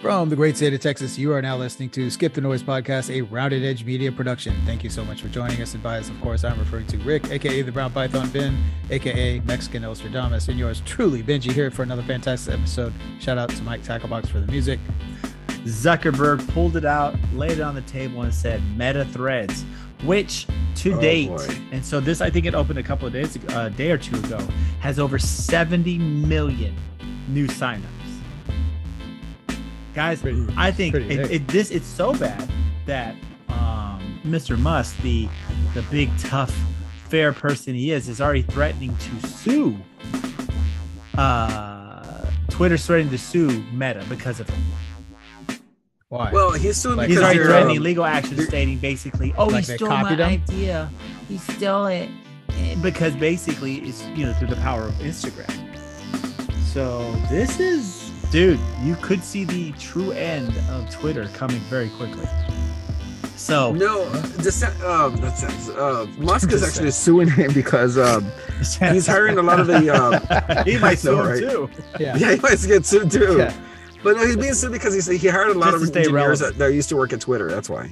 From the great state of Texas, you are now listening to Skip the Noise podcast, a rounded edge media production. Thank you so much for joining us. And by us, of course, I'm referring to Rick, aka the Brown Python Ben, aka Mexican Nostradamus, and yours truly, Benji, here for another fantastic episode. Shout out to Mike Tacklebox for the music. Zuckerberg pulled it out, laid it on the table, and said Meta Threads, which to Oh, date, boy. and so this I think it opened a couple of days, a day or two ago, has over 70 million new signups. Guys, Pretty- I think it, it, this it's so bad that um, Mr. Musk, the the big tough fair person he is, is already threatening to sue. Uh, Twitter's threatening to sue Meta because of it. Why? Well, he's suing Like, He's already threatening um, legal action, stating basically, "Oh, Like he stole my copied him? idea. He stole it." Because basically, it's you know through the power of Instagram. So this is, dude, you could see the true end of Twitter coming very quickly. So No, this, um, that's, uh, Musk is actually suing him because um, he's hiring a lot of the. Um, he might sue right? too. yeah. yeah, he might get sued too. Yeah. But no, he's being sued because he's, he hired a lot Just of to stay engineers that, that used to work at Twitter. That's why.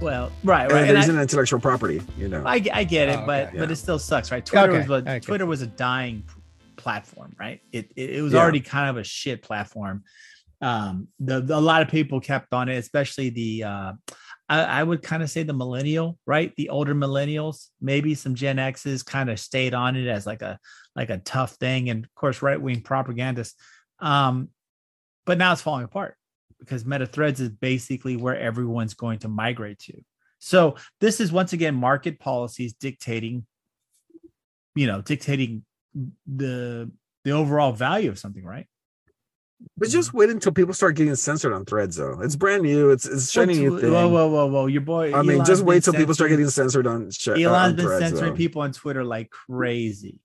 Well, right, And right. they're And I, using intellectual property, you know. I, I get it, Oh, but okay. but Yeah. it still sucks, right? Twitter Okay, was a, okay. Twitter was a dying p- platform, right? It it, it was Yeah. already kind of a shit platform. Um, the, the- a lot of people kept on it, especially the uh, I, I would kind of say the millennial, right? The older millennials, maybe some Gen X's kind of stayed on it as like a like a tough thing, and of course, right wing propagandists. Um, but now it's falling apart because Meta Threads is basically where everyone's going to migrate to. So this is once again market policies dictating, you know, dictating the the overall value of something, right? But just wait until people start getting censored on threads, though. It's brand new. It's it's shiny new whoa, thing. whoa, whoa, whoa, whoa! Your boy. I mean, just wait till people start getting censored on, sh- uh, Elon's on been threads. censoring though. people on Twitter like crazy.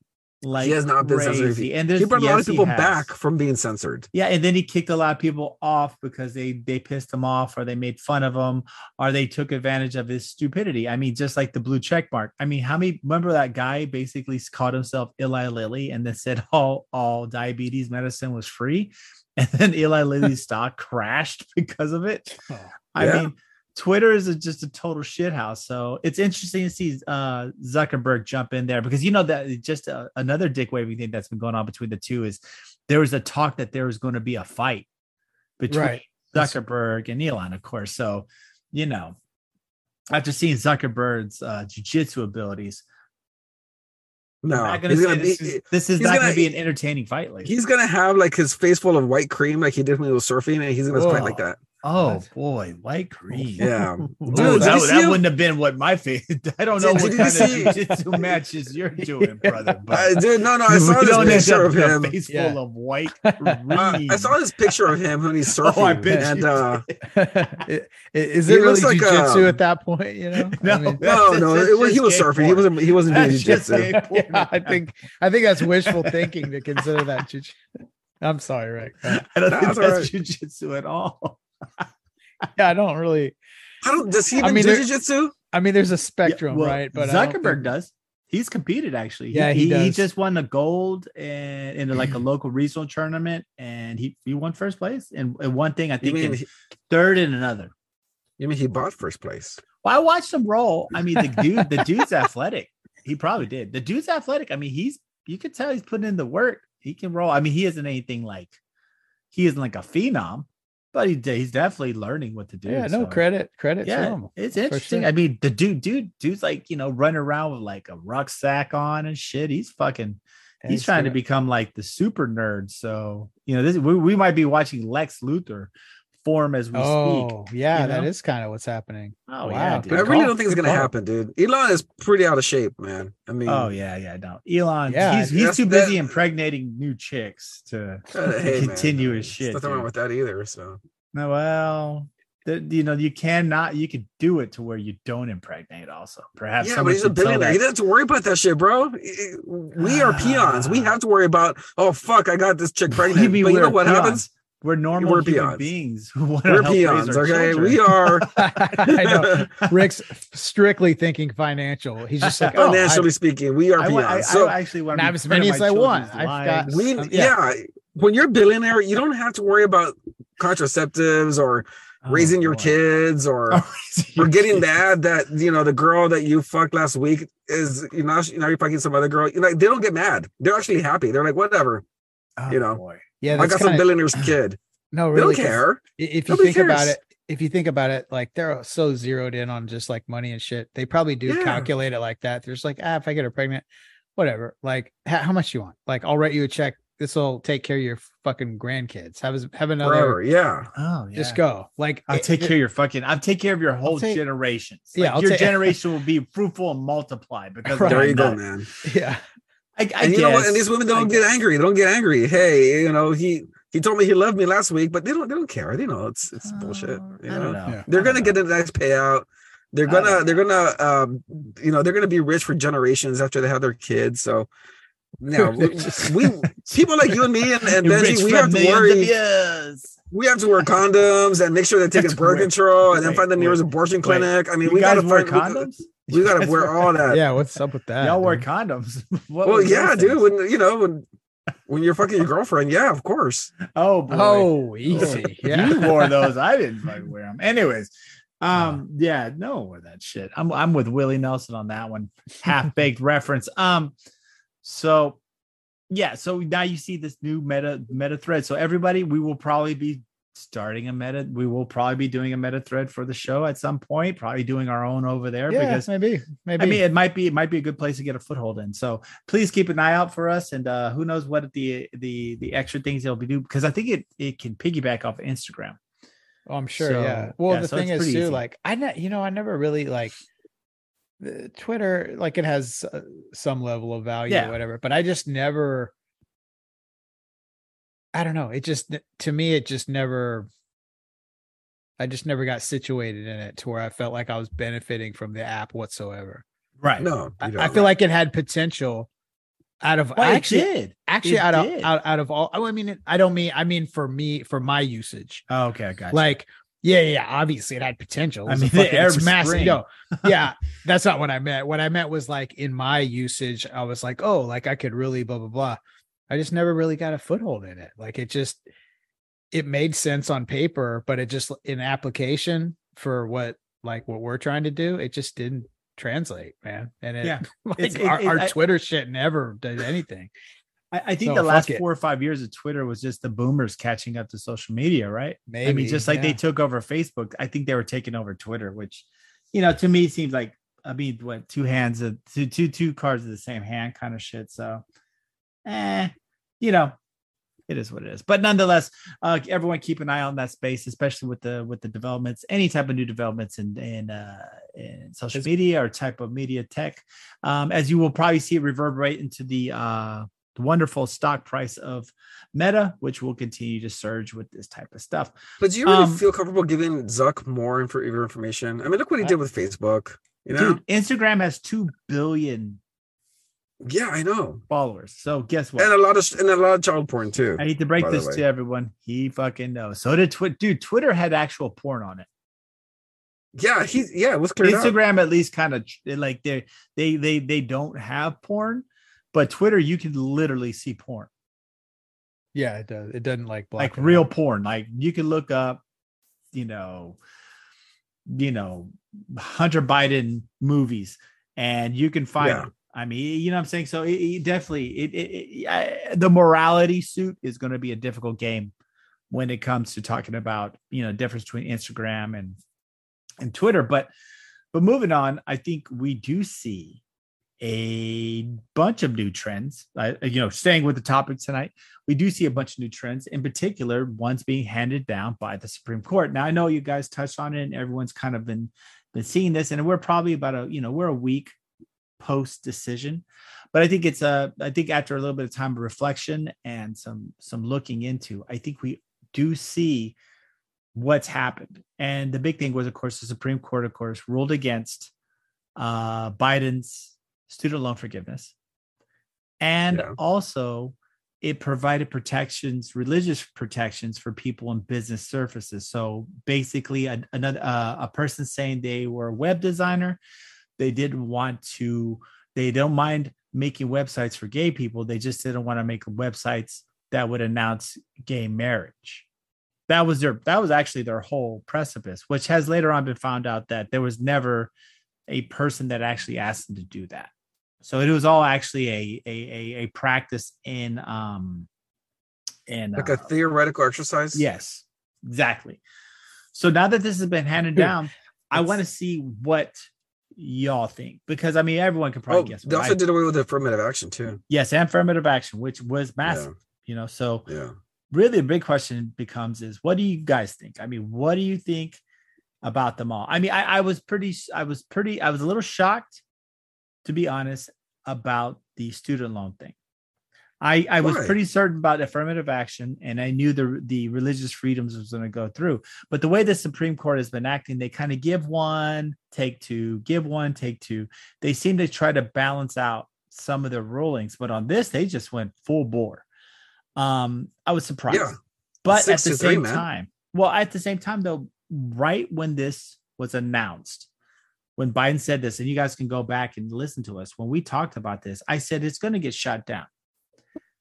Like He has not been crazy. people. And there's He brought a lot of people back from being censored. Yeah, and then he kicked a lot of people off because they they pissed him off, or they made fun of him, or they took advantage of his stupidity. I mean, just like the blue check mark. I mean, how many remember that guy basically called himself Eli Lilly and then said all all diabetes medicine was free, and then Eli Lilly's stock crashed because of it. Oh, I Yeah. mean, Twitter is a, just a total shithouse. So it's interesting to see uh, Zuckerberg jump in there because you know that just uh, another dick waving thing that's been going on between the two is there was a talk that there was going to be a fight between Right. Zuckerberg and Elon, of course. So you know, after seeing Zuckerberg's uh, jujitsu abilities, No, I'm not gonna say gonna this be. is, this is not going gonna- be an entertaining fight. Like, He's gonna have like his face full of white cream, like he did when he was surfing, and he's gonna fight like that. Oh What? boy, white cream. Yeah, Ooh, Dude, that, that him? wouldn't have been what my face. I don't know Did- what did you kind see- of jiu-jitsu matches you're doing, brother. But Uh, dude. No, no, I saw this picture of with a him. face Yeah. full of white Uh. I saw this picture of him when he's surfing, Oh, I bet and you uh, is it really looks like, jujitsu um, at that point? You know, No. I mean, no, That's- no, that's it he was gay surfing. He wasn't. He wasn't doing That's just jujitsu. gay porn. yeah, I think I think that's wishful thinking to consider that. Jiu- I'm sorry, Rick. I don't Nah, think that's all right. jujitsu at all. Yeah, I don't really. I don't. Does he I even mean, do there- jujitsu? I mean, there's a spectrum, Well, right? But Zuckerberg think- does. He's competed actually. Yeah, he he, does. just won a gold and in like a local regional tournament, and he he won first place And, in one thing. I think mean? he- third in another. You mean he bought first place? Well, I watched him roll. I mean, the dude, the dude's athletic. He probably did. The dude's athletic. I mean, he's you could tell he's putting in the work. He can roll. I mean, he isn't anything like he isn't like a phenom, but he he's definitely learning what to do. Yeah, no so- credit. Credit to Yeah, him. it's interesting. sure. I mean, the dude, dude, dude's like you know running around with like a rucksack on and shit. He's fucking. Yeah, he's trying to become like the super nerd. So you know, this we, we might be watching Lex Luthor form as we speak. Oh, yeah, you that know? is kind of what's happening. Oh Wow, yeah, dude. I really call. don't think it's gonna Good happen, dude. Elon is pretty out of shape, man. I mean, Oh yeah, yeah, no. Elon, Yeah, he's he's too busy that- impregnating new chicks to uh, hey, man, continue his there's shit. Nothing wrong with that either. So No, well, the, you know, you cannot, you can do it to where you don't impregnate. Also, perhaps. yeah, but he's a billionaire. He doesn't have to worry about that shit, bro. We are peons. We have to worry about. Oh fuck, I got this chick pregnant. mean But you know what peons. happens? We're normal We're human peons. beings who We're peons. Okay, children. we are I know. Rick's strictly thinking financial. He's just like, oh, financially speaking, we are I, want, I, peons. So I actually want to have as many as I want. I've got- we, Um, yeah. yeah. when you're a billionaire, you don't have to worry about contraceptives or Oh, raising your boy. kids or Oh, raising we're getting mad that you know the girl that you fucked last week is you know you know you're fucking some other girl. You know they don't get mad. They're actually happy. They're like whatever. Oh, you know. boy. Yeah, I got some kinda- billionaire's kid. No, They really. don't 'cause care. If you Nobody think about it, if you think about it, like they're so zeroed in on just like money and shit. They probably do Yeah. calculate it like that. They're just like, ah, if I get her pregnant, whatever. Like, ha- how much you want? Like, I'll write you a check. This will take care of your fucking grandkids. Have a- have another. Forever. Yeah. Oh, yeah. Just go. Like, I'll it- take it- care of your fucking. I'll take care of your whole take- generations. Yeah, I'll your take- generation will be fruitful and multiply because Right. of There you go, man. Yeah. I, I and you know what? And these women don't get guess. angry. They don't get angry. Hey, you know, he he told me he loved me last week, but they don't they don't care. They know it's it's bullshit. Uh, You I know? don't know. Yeah. They're I gonna don't get a nice payout. They're gonna they're gonna um you know they're gonna be rich for generations after they have their kids. So now we, we people like you and me and, and Benji, we have to worry. We have to wear condoms and make sure they're taking That's birth great. control and then find the nearest wait, abortion wait. clinic. I mean, You we guys gotta wear find, condoms. We, gotta wear all that. Yeah. What's up with that? Y'all wear condoms. What Well, yeah, dude. things? When you know when when you're fucking your girlfriend, yeah, of course. Oh boy. Oh, easy. Yeah. You wore those. I didn't fucking wear them. Anyways, um, yeah, no, wear that shit. I'm I'm with Willie Nelson on that one. Half baked reference. Um, so yeah, so now you see this new meta meta thread. So everybody, we will probably be starting a meta. We will probably be doing a meta thread for the show at some point. Probably doing our own over there Yeah, because maybe. Maybe. I mean, it might be it might be a good place to get a foothold in. So please keep an eye out for us, and uh, who knows what the the the extra things they'll be doing because I think it it can piggyback off Instagram. Oh, I'm sure. So, yeah. Well, yeah, the so thing is too, easy. like I, ne- you know, I never really like Twitter. Like it has uh, some level of value, Yeah. or whatever. But I just never. I don't know. It just to me, it just never. I just never got situated in it to where I felt like I was benefiting from the app whatsoever. Right. No, I, you I don't. like it had potential. Out of Well, actually, it did. actually It out of out, out of all, I mean, I don't mean I mean for me for my usage. Oh, okay, I got you. Like, yeah, yeah, yeah, obviously it had potential. It I was a mean, the fucking- it's massive. Spring. No, yeah, that's not what I meant. What I meant was like in my usage, I was like, oh, like I could really blah blah blah. I just never really got a foothold in it. Like it just it made sense on paper, but it just in application for what like what we're trying to do, it just didn't translate, man. And it, Yeah. like it- our, it- our I- Twitter shit never did anything. I, I think So, the last four or five years of Twitter was just the boomers catching up to social media, right? Maybe I mean, just like they took over Facebook, I think they were taking over Twitter, which, you know, to me seems like I mean, what two hands of two two two cards of the same hand kind of shit. So, eh, you know, it is what it is. But nonetheless, uh, everyone keep an eye on that space, especially with the with the developments, any type of new developments in in, uh, in social media or type of media tech. Um, as you will probably see it reverberate into the uh, the wonderful stock price of Meta, which will continue to surge with this type of stuff. But do you really Um, feel comfortable giving Zuck more info, information? I mean, look what he did with Facebook. You know? Dude, Instagram has two billion yeah, I know. followers. So guess what? And a lot of and a lot of child porn too. I hate to break this to everyone. He fucking knows. So did Twitter. Dude, Twitter had actual porn on it. Yeah, he's yeah, it was cleared up. Instagram at least kind of like they they they they don't have porn, but Twitter you can literally see porn, Yeah, it does. It doesn't like block like real out. porn. Like you can look up, you know, you know, Hunter Biden movies, and you can find. Yeah. I mean, you know what I'm saying. So it, it definitely, it, it, it I- the morality suit is going to be a difficult game when it comes to talking about you know difference between Instagram and and Twitter. But but moving on, I think we do see a bunch of new trends. Uh, you know, staying with the topic tonight, we do see a bunch of new trends. In particular, ones being handed down by the Supreme Court. Now, I know you guys touched on it, and everyone's kind of been been seeing this, and we're probably about a you know we're a week post decision but i think it's a i think after a little bit of time of reflection and some some looking into i think we do see what's happened. And the big thing was of course the supreme court of course ruled against uh biden's student loan forgiveness. And Yeah. also it provided protections religious protections for people in business services. So basically a, another uh, a person saying they were a web designer they didn't want to they don't mind making websites for gay people they just didn't want to make websites that would announce gay marriage that was their that was actually their whole precipice, which has later on been found out that there was never a person that actually asked them to do that. So it was all actually a a a, a practice in um in like uh, a theoretical exercise. Yes, exactly. So now that this has been handed down, I want to see what y'all think because I mean everyone can Oh, probably guess. they also did away with affirmative action too. yes, and affirmative action, which was massive. You know, so Yeah. really the big question becomes is what do you guys think? I mean, what do you think about them all? I mean, I, I was pretty, I was pretty, I was a little shocked, to be honest, about the student loan thing. I, I was pretty certain about affirmative action and I knew the the religious freedoms was going to go through. But the way the Supreme Court has been acting, they kind of give one, take two, give one, take two. They seem to try to balance out some of the rulings, but on this, they just went full bore. Um, I was surprised. Yeah. But at the to three, same time, well, at the same time, though, right when this was announced, when Biden said this, and you guys can go back and listen to us when we talked about this, I said it's going to get shut down.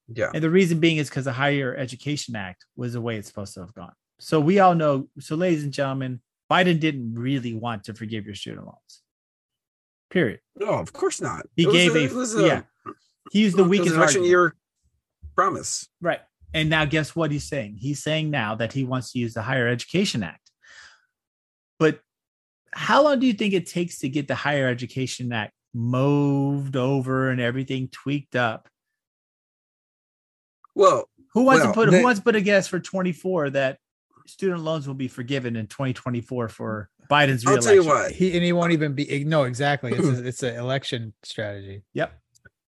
Yeah. And the reason being is because the Higher Education Act was the way it's supposed to have gone. So we all know. So, ladies and gentlemen, Biden didn't really want to forgive your student loans. Period. No, of course not. He gave a, it was yeah. He used the weakest election year promise. Right. And now guess what he's saying? He's saying now that he wants to use the Higher Education Act. But how long do you think it takes to get the Higher Education Act moved over and everything tweaked up? Well, Who wants Well, to put they- who wants to put a guess for 24 that student loans will be forgiven in 2024 for Biden's I'll tell you what. He and he won't even be no exactly. It's a, it's an election strategy. Yep.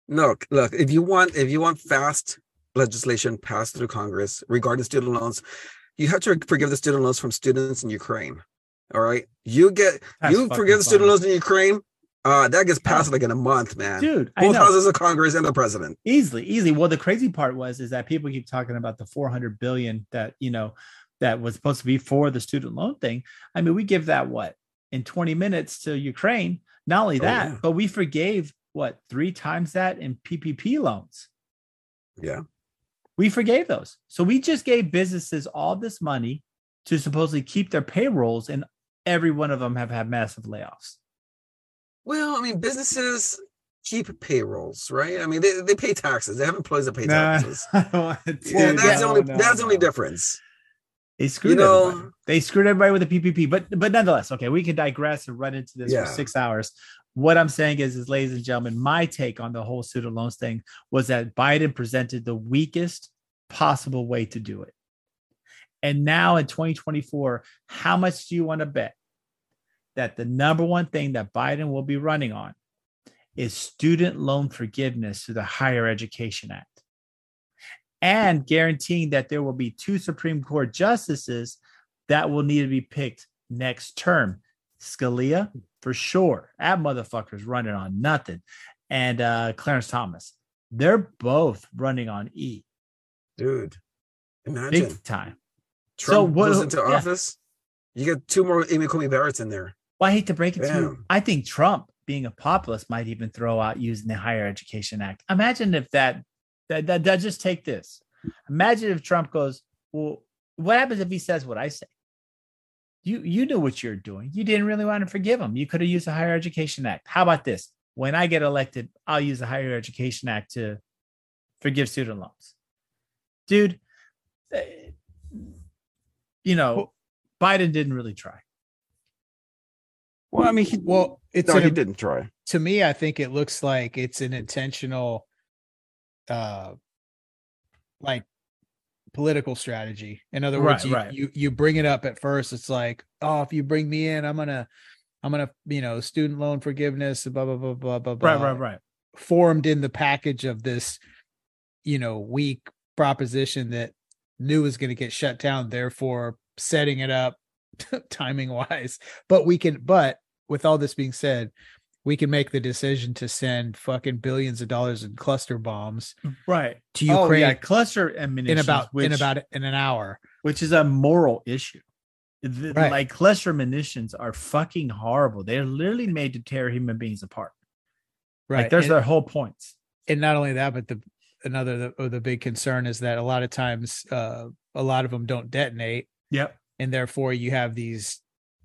No, look, if you want if you want fast legislation passed through Congress regarding student loans, you have to forgive the student loans from students in Ukraine. All right. You get That's you forgive the student loans in Ukraine, uh, that gets passed Oh. like in a month, man. Dude, Both houses of Congress and the president. easily easily well the crazy part was is that people keep talking about the 400 billion that you know that was supposed to be for the student loan thing i mean we give that what in 20 minutes to ukraine not only Oh, that yeah. but we forgave what three times that in ppp loans Yeah. we forgave those so we just gave businesses all this money to supposedly keep their payrolls and every one of them have had massive layoffs Well, I mean, businesses keep payrolls, right? I mean, they, they pay taxes. They have employees that pay taxes. Don't want Yeah, that's the only No, that's the only no. difference. They screwed know- everybody. They screwed everybody with the PPP. But but nonetheless, okay, we can digress and run into this Yeah. for six hours. What I'm saying is, is, ladies and gentlemen, my take on the whole student loans thing was that Biden presented the weakest possible way to do it. And now in 2024, how much do you want to bet that the number one thing that Biden will be running on is student loan forgiveness through the Higher Education Act? and guaranteeing that there will be two Supreme Court justices that will need to be picked next term. Scalia, for sure. That motherfucker's running on nothing. And uh, Clarence Thomas, they're both running on E, Dude, imagine big time. Trump So what- goes into yeah. office. You get two more Amy Coney Barrett's in there. Well, I hate to break it to you. I think Trump, being a populist, might even throw out using the Higher Education Act. Imagine if that, that, that, that just take this. Imagine if Trump goes, well, what happens if he says what I say? You you knew what you're doing. You didn't really want to forgive him. You could have used the Higher Education Act. How about this? When I get elected, I'll use the Higher Education Act to forgive student loans. Dude, eh, you know, Biden didn't really try. Well, I mean, he, Well, it's no, an, he didn't try. to me. I think it looks like it's an intentional, uh, like political strategy. In other words, Right, you, right. you you bring it up at first. It's like, oh, if you bring me in, I'm gonna, I'm gonna, you know, student loan forgiveness, blah blah blah blah blah. Right, blah. right, right. formed in the package of this, you know, weak proposition that knew was going to get shut down, therefore setting it up timing wise. But we can, but with all this being said, we can make the decision to send fucking billions of dollars in cluster bombs Right. to Oh, Ukraine yeah, cluster in ammunition about which, in about in an hour. which is a moral issue. The- Right. Like cluster munitions are fucking horrible. They're literally made to tear human beings apart. Right. Like there's and, their whole points. and not only that, but the another the, or the big concern is that a lot of times uh a lot of them don't detonate Yep. and therefore you have these,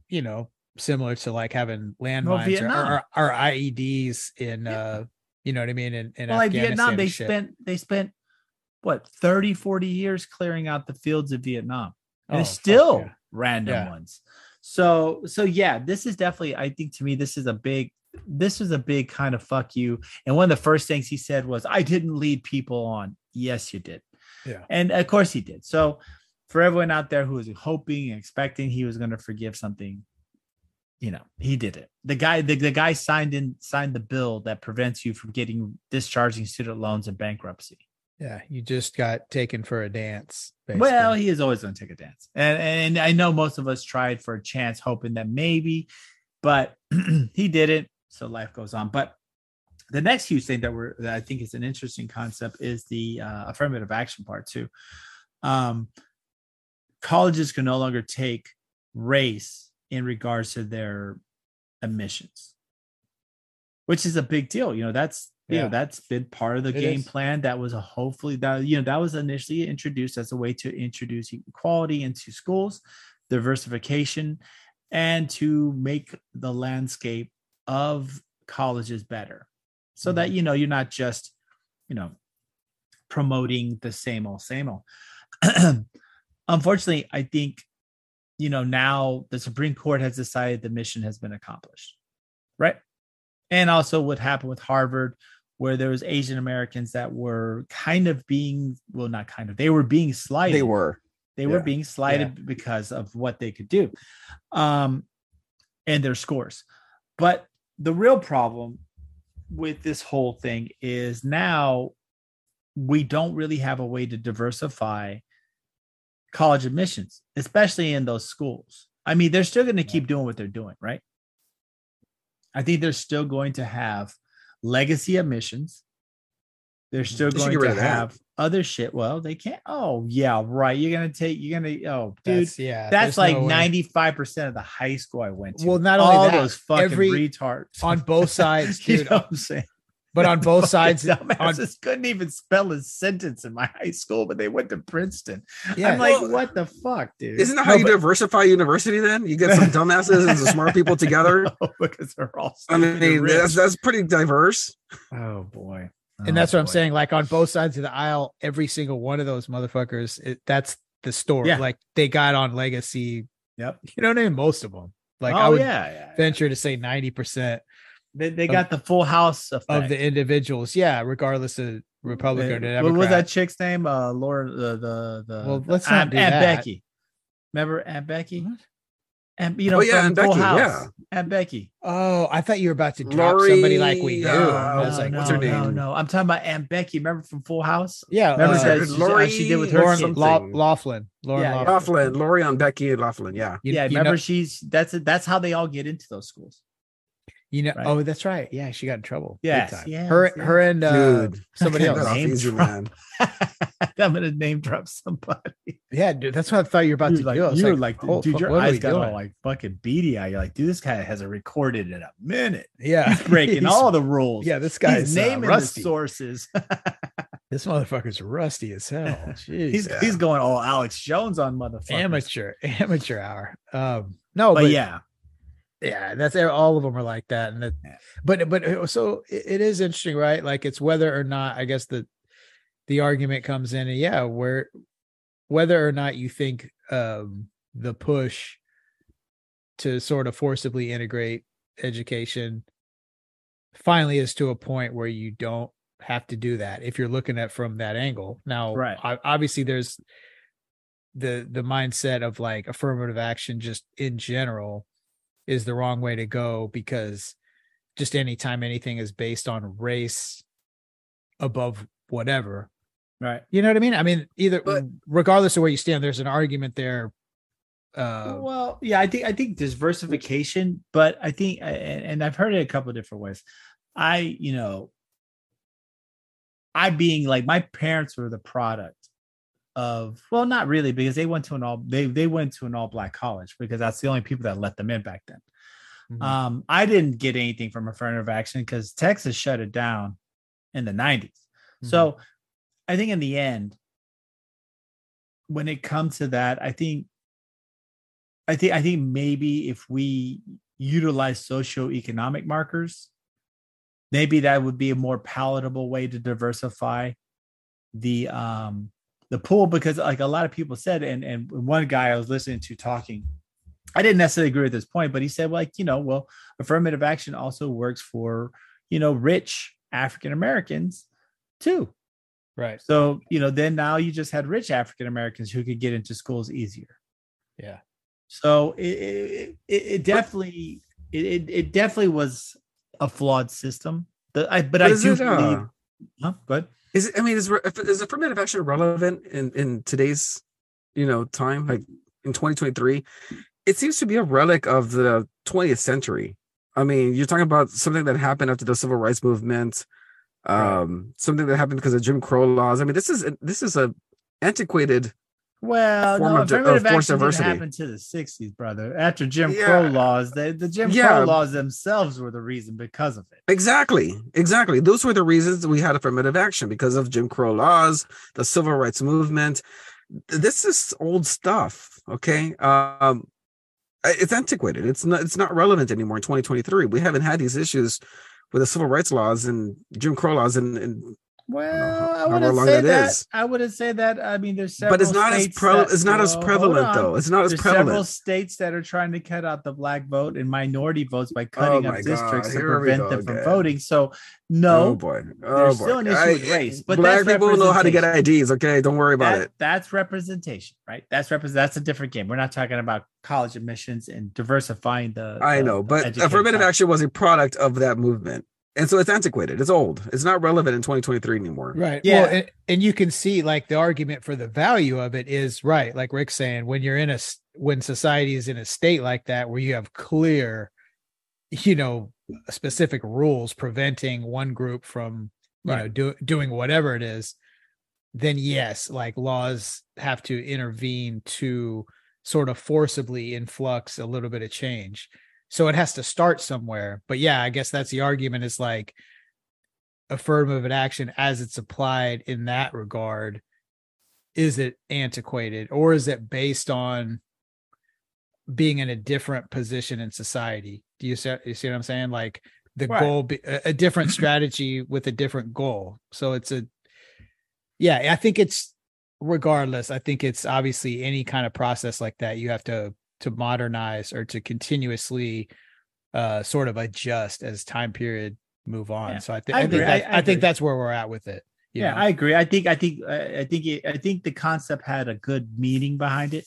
you know, similar to like having landmines or, or, or IEDs in, Yeah. uh, you know what I mean? In, in well, like Vietnam, they shit. spent they spent what 30, 40 years clearing out the fields of Vietnam. And Oh, still yeah. random Yeah. ones. So so yeah, this is definitely I think to me this is a big this is a big kind of fuck you. And one of the first things he said was, I didn't lead people on. Yes, you did. Yeah. And of course he did. So for everyone out there who was hoping and expecting he was going to forgive something, you know, he did it. The guy, the, the guy signed in, signed the bill that prevents you from getting discharging student loans in bankruptcy. Yeah, you just got taken for a dance. Well, he is always going to take a dance, and and I know most of us tried for a chance, hoping that maybe, but he didn't. So life goes on. But the next huge thing that we're that I think is an interesting concept is the uh, affirmative action part too. Um, colleges can no longer take race in regards to their admissions, which is a big deal. You know, that's you Yeah. know that's been part of the It game is. plan. That was a hopefully that you know that was initially introduced as a way to introduce equality into schools, diversification, and to make the landscape of colleges better, so that mm-hmm. you know you're not just you know promoting the same old same old. Unfortunately, I think you know now the Supreme Court has decided the mission has been accomplished, right? And also what happened with Harvard, where there was Asian Americans that were kind of being well, not kind of, they were being slighted. They were. They were being slighted because of what they could do, um, and their scores. But the real problem with this whole thing is now we don't really have a way to diversify college admissions, especially in those schools. I mean, they're still going to keep doing what they're doing, right? I think they're still going to have legacy admissions. They're mm-hmm. still They going to have other shit. Well, they can't. Oh, yeah, right. You're gonna take. You're gonna. Oh, dude, That's, yeah, that's like ninety five percent of the high school I went to. Well, not only all that, those fucking every- retards on both sides, you dude. know what I'm saying? But on both sides, Fucking on, dumbasses couldn't even spell a sentence in my high school, but they went to Princeton. yeah, I'm like, Well, what the fuck, dude? Isn't that how No, you but- diversify university? Then you get some dumbasses and some smart people together. No, because they're all. I mean, that's that's pretty diverse. oh boy, and that's oh, what I'm Oh, saying. Like on both sides of the aisle, every single one of those motherfuckers, it, that's the story. Yeah. Like they got on legacy. Yep. You know what I mean? Most of them. Like oh I would yeah, yeah, yeah. venture to say 90% They, they of- got the full house effect. of the individuals. Yeah, regardless of Republican or Democrat. What was that chick's name? Uh, Laura, the the the. Well, let's not Aunt, do Aunt that. Becky. Remember Aunt Becky? What? And you know, Oh, yeah, from Aunt Becky, House. yeah. Aunt Becky. Oh, I thought you were about to drop somebody like we Lori, do. uh, I was like, no, what's her name? No, I'm talking about Aunt Becky. Remember from Full House? yeah, Remember uh, that she- Lori- she did with her Lauren kids. Laugh- something. Loughlin. Lauren Yeah, yeah. Loughlin. Loughlin, Lori on Becky and Loughlin. Yeah. You- yeah, you remember know- she's that's that's how they all get into those schools. You know, Right. oh, that's right. Yeah, she got in trouble. big Yes, time. yes, her, yes. her, and uh, Dude, somebody Get Get else. Name easy, man. I'm gonna name drop somebody. Yeah, dude, that's what I thought you were about You're to like, do. I was you're like, like, oh, dude, your what eyes we got doing? all like fucking beady eye. You're like, dude, this guy hasn't recorded in a minute. yeah, He's breaking He's- all the rules. Yeah, this guy's he's uh, naming rusty. the sources. This motherfucker's rusty as hell. Jeez. he's Yeah. he's going all Alex Jones on motherfucker. amateur, amateur hour. Um, no, but, but, yeah, yeah, that's all of them are like that. And that, Yeah. but but uh, so it, is interesting, right? Like it's whether or not I guess the the argument comes in, and yeah, where whether or not you think um the push to sort of forcibly integrate education finally is to a point where you don't have to do that if you're looking at from that angle now Right. obviously there's the the mindset of like affirmative action just in general is the wrong way to go because just anytime anything is based on race above whatever right. you know what i mean i mean either But- regardless of where you stand there's an argument there uh well, yeah, I think I think diversification, but I think, and, and I've heard it a couple of different ways. I, you know, I being like my parents were the product of well, not really because they went to an all they they went to an all black college because that's the only people that let them in back then. mhm. Um, I didn't get anything from affirmative action because Texas shut it down in the 90s. So I think in the end, when it comes to that, I think I think I think maybe if we utilize socioeconomic markers, maybe that would be a more palatable way to diversify the um the pool because like a lot of people said and and one guy I was listening to talking I didn't necessarily agree with this point but he said like you know well affirmative action also works for you know rich African Americans too Right. so you know then now you just had rich African Americans who could get into schools easier Yeah. so it it, it, it definitely it, it it definitely was a flawed system the, I, but I do it, uh, believe huh? but Is it, I mean, is is affirmative action relevant in in today's you know time, like in 2023? It seems to be a relic of the 20th century. I mean, you're talking about something that happened after the civil rights movement, um, something that happened because of Jim Crow laws. I mean, this is this is a antiquated. Well, no, of affirmative of action didn't happen to the '60s, brother. After Jim Crow laws, they, the Jim Yeah. Crow laws themselves were the reason because of it. Exactly, exactly. Those were the reasons we had affirmative action because of Jim Crow laws, the civil rights movement. This is old stuff. Okay, um, it's antiquated. It's not. It's not relevant anymore in 2023. We haven't had these issues with the civil rights laws and Jim Crow laws and, and Well, I however wouldn't say that. I wouldn't say that. I mean, there's but it's several not as pre- that- it's not as prevalent though. It's not as There's several states that are trying to cut out the black vote and minority votes by Oh cutting my up districts God, to here we prevent them from again. voting. So, Oh no, boy. Oh there's boy. still an issue I- with race, but black that's people know how to get. IDs. Okay, don't worry about that- it. That's representation, right? That's represent. That's a different game. We're not talking about college admissions and diversifying the. I the- know, but affirmative action was a product of that movement. And so it's antiquated. It's old. It's not relevant in 2023 anymore. Right. Yeah. Well, and, and you can see like the argument for the value of it is right. Like Rick's saying, when you're in a when society is in a state like that where you have clear, you know, specific rules preventing one group from you know Right. do, doing whatever it is, then yes, like laws have to intervene to sort of forcibly influx a little bit of change. So it has to start somewhere. But yeah, I guess that's the argument is like affirmative action as it's applied in that regard is it antiquated or is it based on being in a different position in society do you see, you see what i'm saying like the Right. goal be, a, a different strategy with a different goal so it's a yeah i think it's regardless i think it's obviously any kind of process like that you have to to modernize or to continuously uh sort of adjust as time period move on Yeah. so i, th- I I, think that, I- I, I think that's where we're at with it you yeah, know? I agree. I think I think I I think it, I think the concept had a good meaning behind it,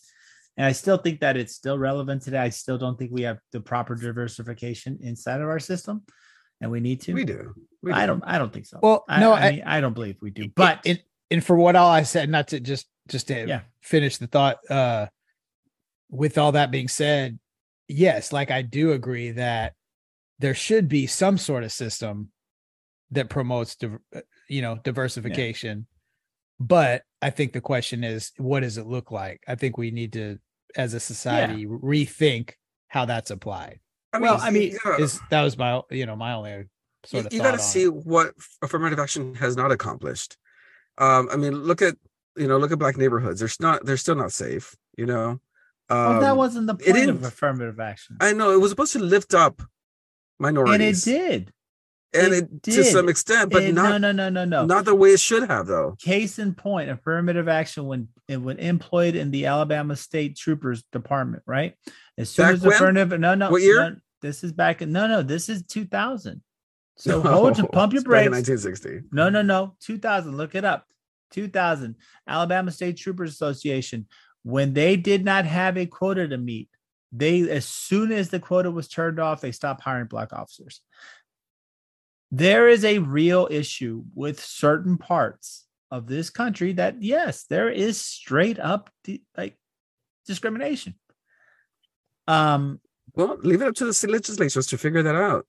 and I still think that it's still relevant today. I still don't think we have the proper diversification inside of our system, and we need to. We do. We I do. don't. I don't think so. Well, I, no, I, I- mean, I don't believe we do. But and, and for what all I said, not to just just to Yeah. finish the thought. Uh, with all that being said, yes, like I do agree that there should be some sort of system that promotes, uh, you know, diversification. But I think the question is, what does it look like? I think we need to, as a society, rethink how that's applied. well, I mean, you gotta- Is that was my, you know, my only sort you, of you got on to it. see what affirmative action has not accomplished. Um, I mean, look at you know, look at black neighborhoods. They're not. They're still not safe. You know. Um, well, that wasn't the it point of affirmative action, I know it was supposed to lift up minorities, and it did. and it it, to some extent, but It- not no, no, no, no, no. not the way it should have, though. Case in point, affirmative action when when employed in the Alabama State Troopers Department, right? As soon Back as affirmative, no, no, What year? no, this is back in no, no, this is 2000. So hold to pump your It's back in brakes. 1960. No, no, no, 2000. Look it up. 2000 Alabama State Troopers Association. When they did not have a quota to meet, they as soon as the quota was turned off, they stopped hiring black officers. There is a real issue with certain parts of this country that yes, there is straight up like discrimination. Um, Well, leave it up to the legislatures to figure that out.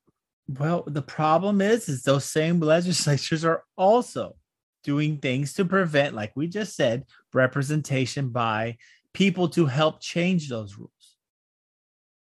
well, the problem is, is those same legislatures are also doing things to prevent, like we just said, representation by people to help change those rules.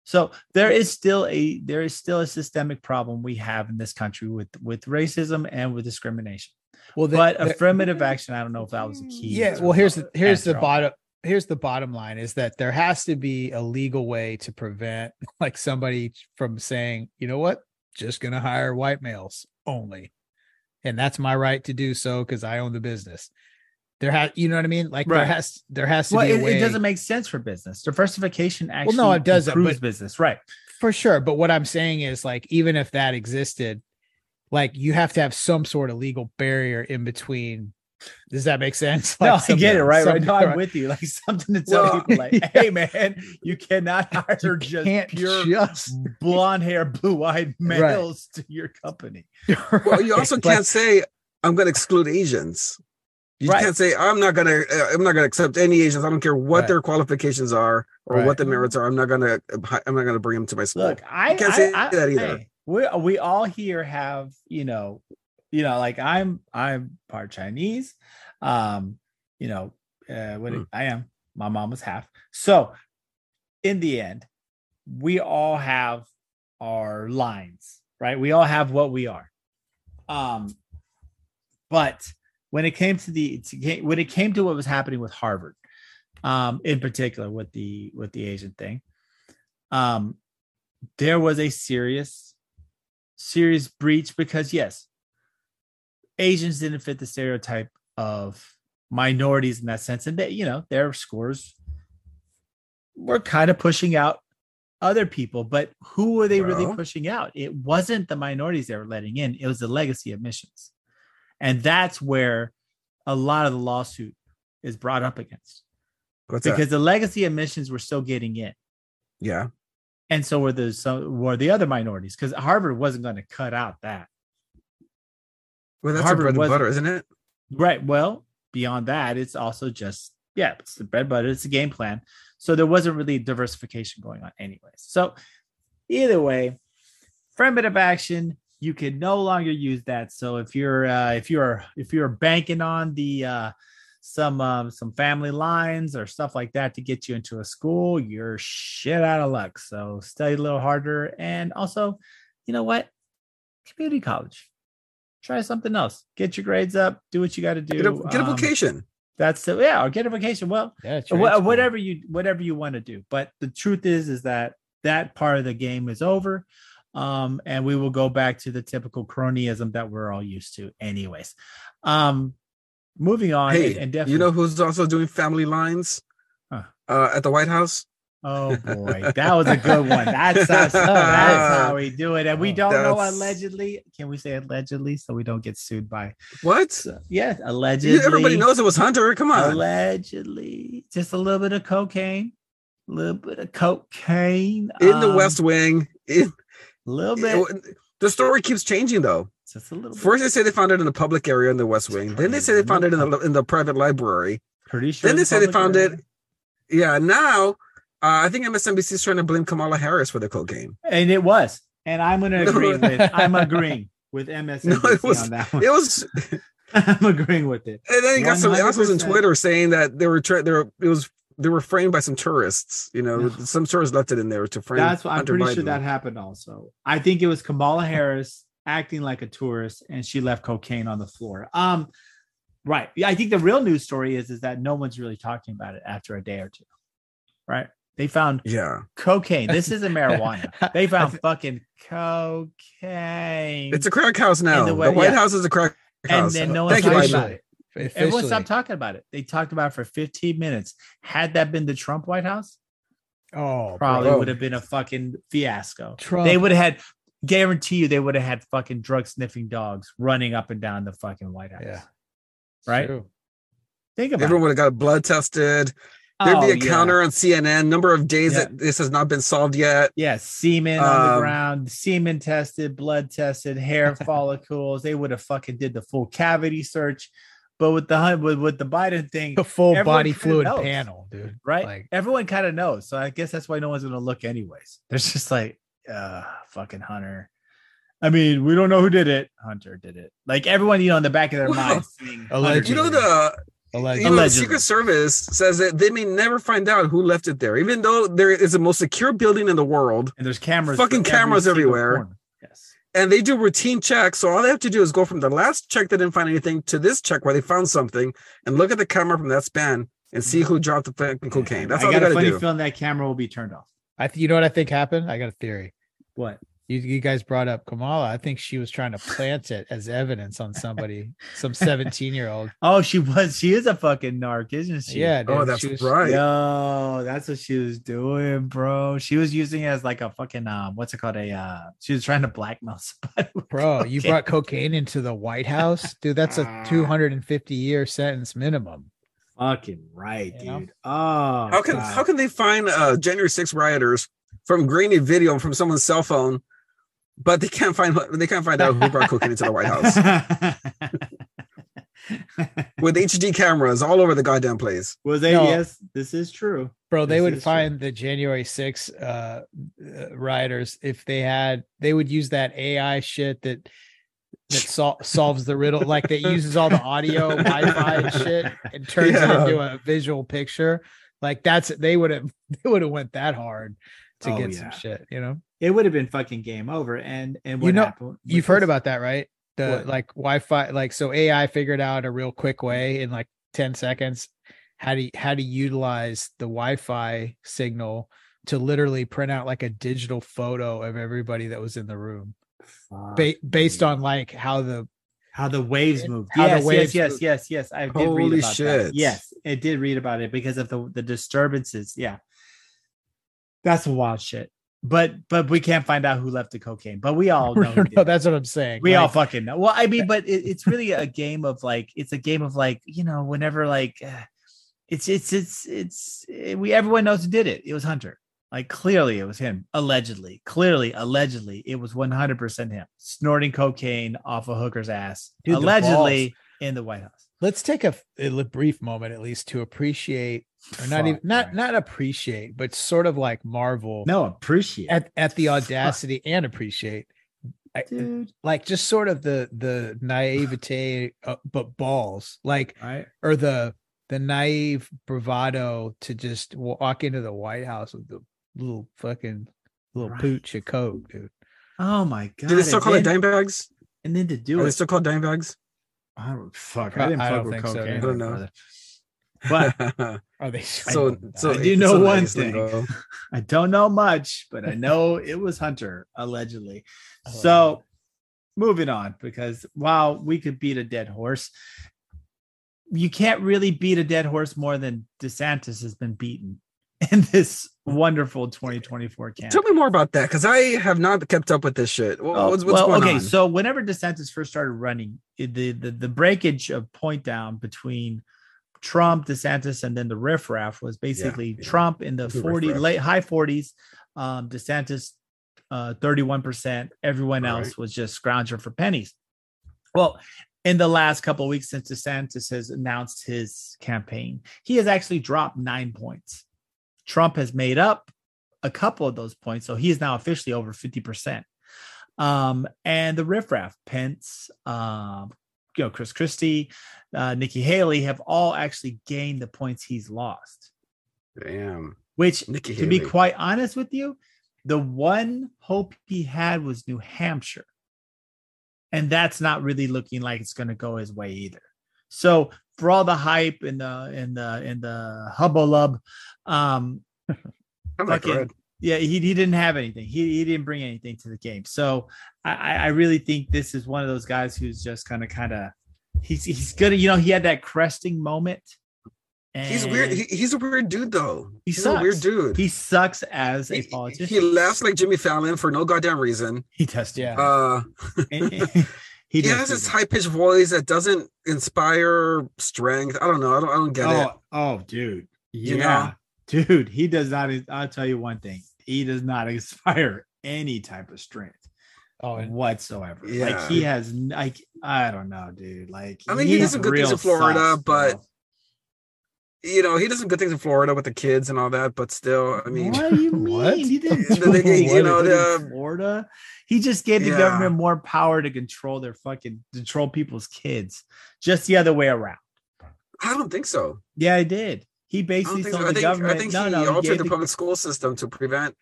So there is still a there is still a systemic problem we have in this country with with racism and with discrimination. Well, the- But the- affirmative action, I don't know if that was a key. yeah well here's the here's the bottom here's the bottom line is that there has to be a legal way to prevent like somebody from saying, you know what, just gonna hire white males only. And that's my right to do so because I own the business. There has you know what I mean? Like there has there has to Well, be a it, way it doesn't make sense for business. Diversification actually no, it doesn't, improves but- business, right? for sure. But what I'm saying is like even if that existed, like you have to have some sort of legal barrier in between. Does that make sense? no, I get it, right? Right. some- No, I'm with you. Like something to tell Well, people, like, yeah. "Hey, man, you cannot hire You just pure just blonde hair, blue eyed males to your company." Well, you also Right. can't say I'm going to exclude Asians. You Right. can't say I'm not going to. Uh, I'm not going to accept any Asians. I don't care what Right. their qualifications are or Right. what the merits are. I'm not going to. I'm not going to bring them to my school. Look, I can't I- say I- that either. hey, we we all here have you know, you know, like I'm I'm part Chinese, um, you know, uh, what Hmm. I am. My mom was half. So, in the end, we all have our lines, right? We all have what we are. Um, but when it came to the to, when it came to what was happening with Harvard, um, in particular with the with the Asian thing, um, there was a serious serious breach because yes asians didn't fit the stereotype of minorities in that sense and they you know their scores were kind of pushing out other people but who were they really pushing out it wasn't the minorities they were letting in it was the legacy admissions and that's where a lot of the lawsuit is brought up against What's that? because the legacy admissions were still getting in Yeah. and so were the so were the other minorities because Harvard wasn't going to cut out that. Well, that's Harvard a bread and butter, isn't it? Right. Well, beyond that, it's also just yeah, it's the bread butter. It's a game plan. So there wasn't really diversification going on, anyways. So either way, affirmative action, you can no longer use that. So if you're uh, if you're if you're banking on the uh, some um, some family lines or stuff like that to get you into a school, you're shit out of luck. So study a little harder, and also, you know what, community college. Try something else. Get your grades up. Do what you got to do. Get a, get a Um, vocation. That's the, yeah, or get a vacation. Well, yeah, Wha- trade school. whatever you whatever you want to do but the truth is is that that part of the game is over um and we will go back to the typical cronyism that we're all used to anyways um moving on Hey, and, and definitely you know who's also doing family lines Huh. uh, at the White House? Oh boy that was a good one that's that's, that's how we do it and we Oh, don't know allegedly can we say allegedly so we don't get sued by What? so, yeah allegedly Everybody knows it was Hunter. Come on. allegedly just a little bit of cocaine a little bit of cocaine In the um, West Wing. In, a little bit it- the story keeps changing though. just a little bit. First they say they found it in the public area in the West Wing. Then they say they found it in the in the private library. pretty sure Then they it's say they found area. it. Yeah. Now uh, I think MSNBC is trying to blame Kamala Harris for the cocaine. and it was and i'm going to agree with i'm agreeing with msnbc it was- on that one It was, i'm agreeing with it and then you got some assholes on Twitter saying that they were trying. They were, it was they were framed by some tourists. You know, No. some tourists left it in there to frame. that's what i'm Hunter pretty sure that happened also i think it was kamala harris acting like a tourist and she left cocaine on the floor um right yeah i think the real news story is is that no one's really talking about it after a day or two right they found Yeah, cocaine this isn't marijuana they found th- fucking cocaine it's a crack house now. the The, White yeah. House is a crack house. and then no one's Thank you, talking about it Everyone stopped talking about it. They talked about it for 15 minutes. Had that been the Trump White House, Oh, probably bro. would have been a fucking fiasco. Trump. They would have had, guarantee you, they would have had fucking drug sniffing dogs running up and down the fucking White House. Yeah. Right? True. Think about it. Everyone would have got blood tested. There'd Oh, be a yeah. counter on CNN. Number of days Yeah. that this has not been solved yet. Yeah, semen on the Um, ground, semen tested, blood tested, hair follicles. They would have fucking did the full cavity search. But with the hun- with, with the Biden thing, The full body fluid knows. panel, dude. right? Like, Everyone kind of knows. So I guess that's why no one's gonna look anyways. There's just like, uh, fucking Hunter. I mean, we don't know who did it. Hunter did it. Like everyone, you know, in the back of their Well, minds. allegedly. You know the allegedly. you know the Secret Service says that they may never find out who left it there, even though there is the most secure building in the world, and there's cameras, fucking for every cameras everywhere. Yes. and they do routine checks. So all they have to do is go from the last check they didn't find anything to this check where they found something, and look at the camera from that span. and see who dropped the fucking cocaine. That's I all got they a gotta funny do. feeling that camera will be turned off. I th- you know what I think happened? I got a theory. What? You, you guys brought up Kamala. I think she was trying to plant it as evidence on somebody, some 17 year old. Oh, she was. She is a fucking narc, isn't she? Yeah, dude, Oh, that's was- right. Yo, that's what she was doing, bro. She was using it as like a fucking um, what's it called? A uh, she was trying to blackmail somebody. with Bro, you brought cocaine into the White House, dude. That's a 250 year sentence minimum. fucking right, You know? dude. Oh, How can God. how can they find uh January 6 rioters from grainy video from someone's cell phone, but they can't find they can't find out who brought cocaine into the White House with HD cameras all over the goddamn place. was they? No. Yes, this is true. Bro, they would is true. find the January 6 uh, uh rioters if they had they would use that AI shit that that sol- solves the riddle like that uses all the audio Wi-Fi and shit and turns Yeah. it into a visual picture. Like that's they would have they would have went that hard to Oh, get yeah. some shit, you know. It would have been fucking game over. And and what You know- happened? You've heard about that, right? The What? like Wi-Fi, like so AI figured out a real quick way in like 10 seconds how to how to utilize the Wi-Fi signal to literally print out like a digital photo of everybody that was in the room ba- based on like how the how the waves moved. How the yes, waves yes, moved. yes, yes, yes. I did Holy read about that. Yes, it did read about it because of the the disturbances. Yeah, that's wild shit. But but we can't find out who left the cocaine. But we all know. no, that's what I'm saying. we all fucking know. Well, I mean, but it, it's really a game of like it's a game of like you know whenever like uh, it's it's it's it's eh, we everyone knows who did it. It was Hunter. Like clearly it was him. Allegedly, clearly, allegedly, it was one hundred percent him snorting cocaine off a hooker's ass. Dude, the allegedly in the White House. let's take a, a brief moment at least to appreciate or not Fuck, even not right. not appreciate, but sort of like marvel No, appreciate at, at the audacity and appreciate I- dude. like just sort of the the naivete uh, but balls like Right? or the the naive bravado to just walk into the white house with the little fucking little Right. pooch of coke dude Oh my god! Do they still and call it then- dime bags? And then to do Are they it, still called dime bags? I don't fuck. I didn't I fuck don't with think so, cocaine. dude. I don't know. Brother. But are they so so I do know one nice thing. lingo. I don't know much, but I know it was Hunter allegedly. Oh, So moving on, because while we could beat a dead horse, you can't really beat a dead horse more than DeSantis has been beaten in this wonderful 2024 campaign. Tell me more about that because I have not kept up with this shit. What- Oh, what's what's well, going okay. on? So whenever DeSantis first started running, the, the the breakage of point down between Trump, DeSantis, and then the riffraff was basically yeah. Trump in the The 40 riffraff. late high 40s, um, DeSantis uh 31%. Everyone Right. else was just scrounging for pennies. Well, in the last couple of weeks since DeSantis has announced his campaign, he has actually dropped nine points. Trump has made up a couple of those points, so he is now officially over 50%. Um, and the riffraff, Pence, um, you know, Chris Christie, uh, Nikki Haley have all actually gained the points he's lost. Damn, Which, Nikki to be quite honest with you, the one hope he had was New Hampshire. And that's not really looking like it's going to go his way either. So for all the hype and the and the and the hubbalub, um, I'm like fucking- red. Yeah, he, he didn't have anything. He, he didn't bring anything to the game. So I, I really think this is one of those guys who's just kind of kind of he's he's gonna you know he had that cresting moment. And He's weird. He, he's a weird dude though. He he's a weird dude. he sucks as a he, politician. he laughs like Jimmy Fallon for no goddamn reason. He does. Yeah. Uh, he, he, has this high pitched voice that doesn't inspire strength. I don't know. I don't. I don't get it. Oh, oh, dude. You Yeah. Dude, he does not. I'll tell you one thing. He does not inspire any type of strength oh and whatsoever. Yeah. Like he has like I don't know, dude. Like I mean, he did he's some good things in Florida, sus, but bro. You know, he does some good things in Florida with the kids and all that. But still, I mean, what do you mean? What? He didn't The- do the- you what know, he did in the- Florida. He just gave the Yeah. government more power to control their fucking control people's kids. Just the other way around. I don't think so. Yeah, I did. He basically told so. I the think, government. I think no, he no, altered the the- public school system to prevent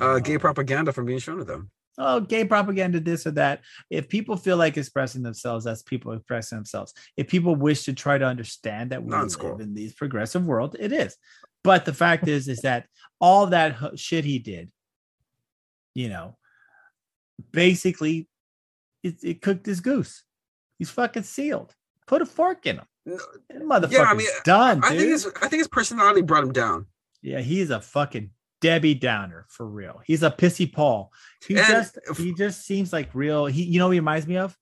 uh, gay propaganda from being shown to them. oh, gay propaganda, this or that. If people feel like expressing themselves, that's people expressing themselves. If people wish to try to understand that we No, it's live in these progressive world, it is. But the fact is, is that all that shit he did, you know, basically, it, it cooked his goose. He's fucking sealed. Put a fork in him. That motherfucker's Yeah, I mean, done, I dude. think his I think his personality brought him down. Yeah, he's a fucking Debbie Downer for real. He's a pissy Paul. He And just he just seems like real. He you know what he reminds me of?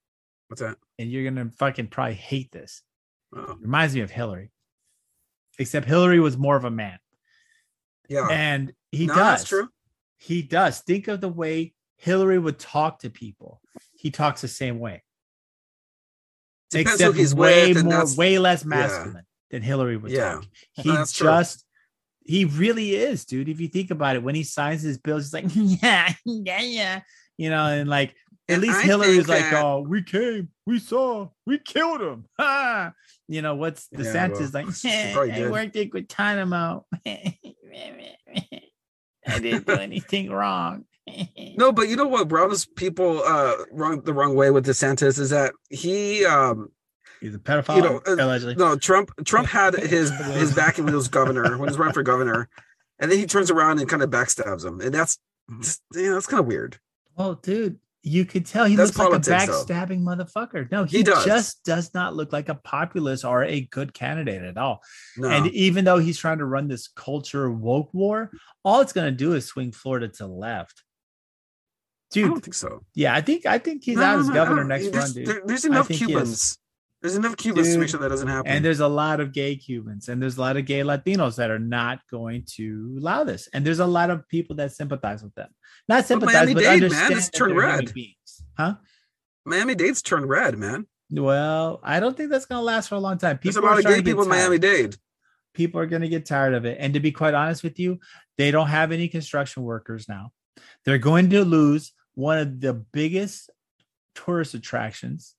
What's that? And you're gonna fucking probably hate this. Oh, reminds me of Hillary. Except Hillary was more of a man. yeah, And he No, does. that's true. He does. Think of the way Hillary would talk to people. He talks the same way. Depends except he's way with, more, way less yeah. masculine than Hillary would Yeah. talk. No, He that's true. just, he really is, dude. If you think about it, when he signs his bills, he's like, yeah, yeah, yeah, you know, and like at And least I Hillary was like, that- oh, we came, we saw, we killed him. Ha! You know, what's the Yeah, sense well, is like, "Yeah, I did. worked at Guantanamo. I didn't do anything wrong. No, but you know what rubs people uh wrong the wrong way with DeSantis is that he um He's a pedophile, You know, uh, allegedly. no Trump Trump had his his back when he was governor when he was running for governor, and then he turns around and kind of backstabs him, and that's you know that's kind of weird. Well, dude, you could tell he That's looks like a politics, though. backstabbing motherfucker. No, he, He does. just does not look like a populist or a good candidate at all. No, And even though he's trying to run this culture woke war, all it's going to do is swing Florida to the left. I Dude, don't think so. yeah, I think I think he's No, out no, as no, governor no, next there's, run, dude. there- there's enough think he is. Cubans. There's enough Cubans to make sure that doesn't happen. And there's a lot of gay Cubans and there's a lot of gay Latinos that are not going to allow this. And there's a lot of people that sympathize with them. Not sympathize, Miami but, Dade, man, understand it's that turned they're red. Huh? Miami Dade's turned red, man. Well, I don't think that's going to last for a long time. There's a lot are of gay people in. Miami Dade. People are going to get tired of it. And to be quite honest with you, they don't have any construction workers now. They're going to lose one of the biggest tourist attractions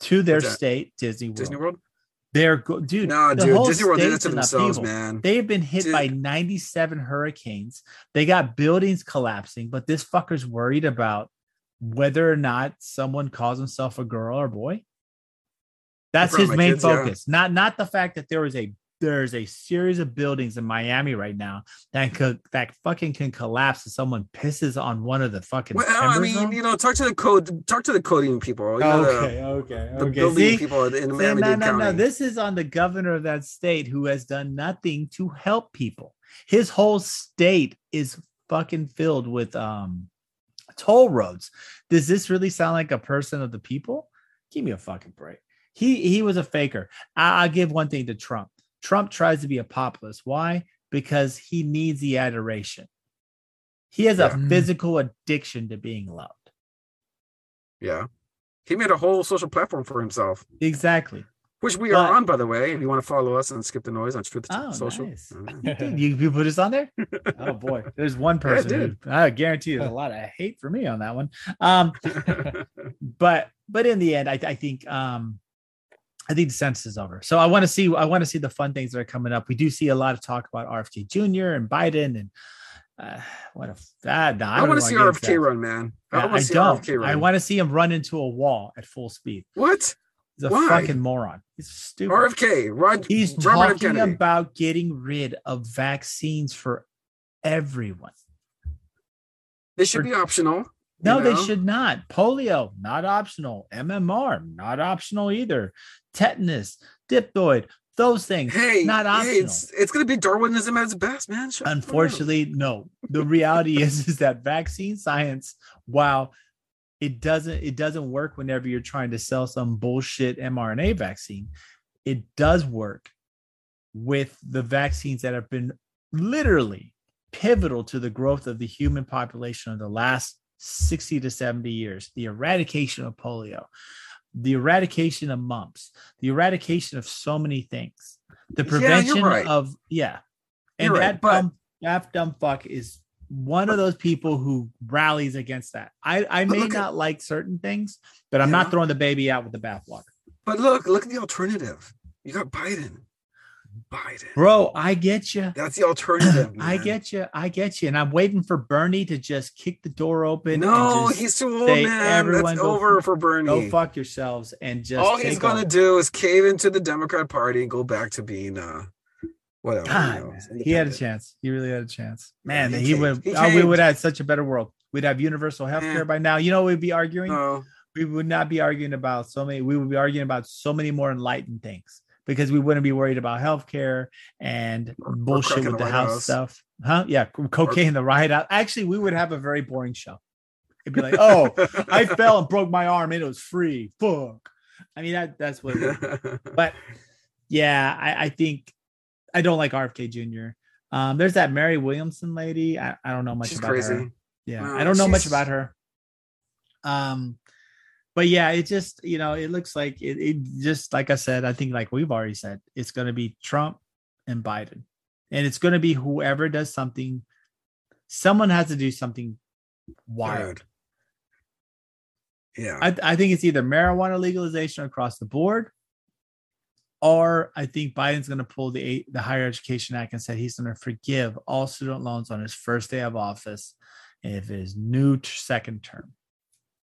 to their state, Disney World. Disney World. They're go- dude. No, the dude, whole Disney World did state's to themselves, upheaval. man. They have been hit Dude. by 97 hurricanes. They got buildings collapsing, but this fucker's worried about whether or not someone calls himself a girl or boy. That's his main kids, yeah. focus. Not not the fact that there is a there's a series of buildings in Miami right now that could that fucking can collapse if someone pisses on one of the fucking. Well, I mean, on- you know, talk to the code, talk to the coding people. You know, the- okay, okay, the, okay. building See? people in Miami no, no, County. no. This is on the governor of that state who has done nothing to help people. His whole state is fucking filled with um toll roads. Does this really sound like a person of the people? Give me a fucking break. He he was a faker. I, I'll give one thing to Trump. Trump tries to be a populist. Why? Because he needs the adoration. He has Yeah. a physical addiction to being loved. yeah, he made a whole social platform for himself, Exactly. which we But- are on, by the way. If you want to follow us and skip the noise on Truth Oh, Social, nice. Uh, Dude, you, you put us on there? Oh boy, there's one person. dude. who, I guarantee there's a lot of hate for me on that one. Um, but but in the end, I, I think um, I think DeSantis is over. So I want to see I want to see the fun things that are coming up. We do see a lot of talk about RFK Jr. and Biden and uh, what if that? I want to see RFK run, man. I, I, want I see don't. RFK run. I want to see him run into a wall at full speed. what He's a Why? fucking moron. He's stupid. RFK? Rod, He's Robert talking about getting rid of vaccines for everyone. This should for- be optional. No, you they should not. Polio, not optional. MMR, not optional either. Tetanus, diploid, those things, Hey, not hey, optional. it's it's gonna be Darwinism at its best, man. Shut. Unfortunately, no. The reality is, is that vaccine science, while it doesn't it doesn't work whenever you're trying to sell some bullshit mRNA vaccine, it does work with the vaccines that have been literally pivotal to the growth of the human population of the last 60 to 70 years the eradication of polio the eradication of mumps the eradication of so many things the Yeah, prevention right. of yeah and right, that but- dumb that dumb fuck is one of those people who rallies against that i i may at- not like certain things but i'm not throwing the baby out with the bathwater But look, look at the alternative. You got Biden. Biden. bro. I get you. That's the alternative. I get you. I get you. And I'm waiting for Bernie to just kick the door open. No, he's too old, say, man. "Everyone That's over f- for Bernie. go fuck yourselves and just All he's gonna do is cave into the Democrat Party and go back to being uh whatever. you God, know, he had a chance. He really had a chance. Man, he he, would. He oh, we would have such a better world. We'd have universal health care by now. You know, what we'd be arguing. No, we would not be arguing about so many. We would be arguing about so many more enlightened things because we wouldn't be worried about healthcare and Or- or bullshit with the the house House. stuff. Huh? Yeah, cocaine in the White House. Actually, we would have a very boring show. It'd be like, oh, I fell and broke my arm and it was free. Fuck. I mean, that that's what. But yeah, I, I think I don't like RFK Jr. Um, there's that Mary Williamson lady. I, I don't know much she's about crazy. her. Yeah, No, I don't know much about her. Um, but yeah, it just you know it looks like it, it just like I said. I think like we've already said, it's going to be Trump and Biden, and it's going to be whoever does something. Someone has to do something wild. Yeah. I, I think it's either marijuana legalization across the board, or I think Biden's going to pull the the Higher Education Act and said he's going to forgive all student loans on his first day of office if his new t- second term.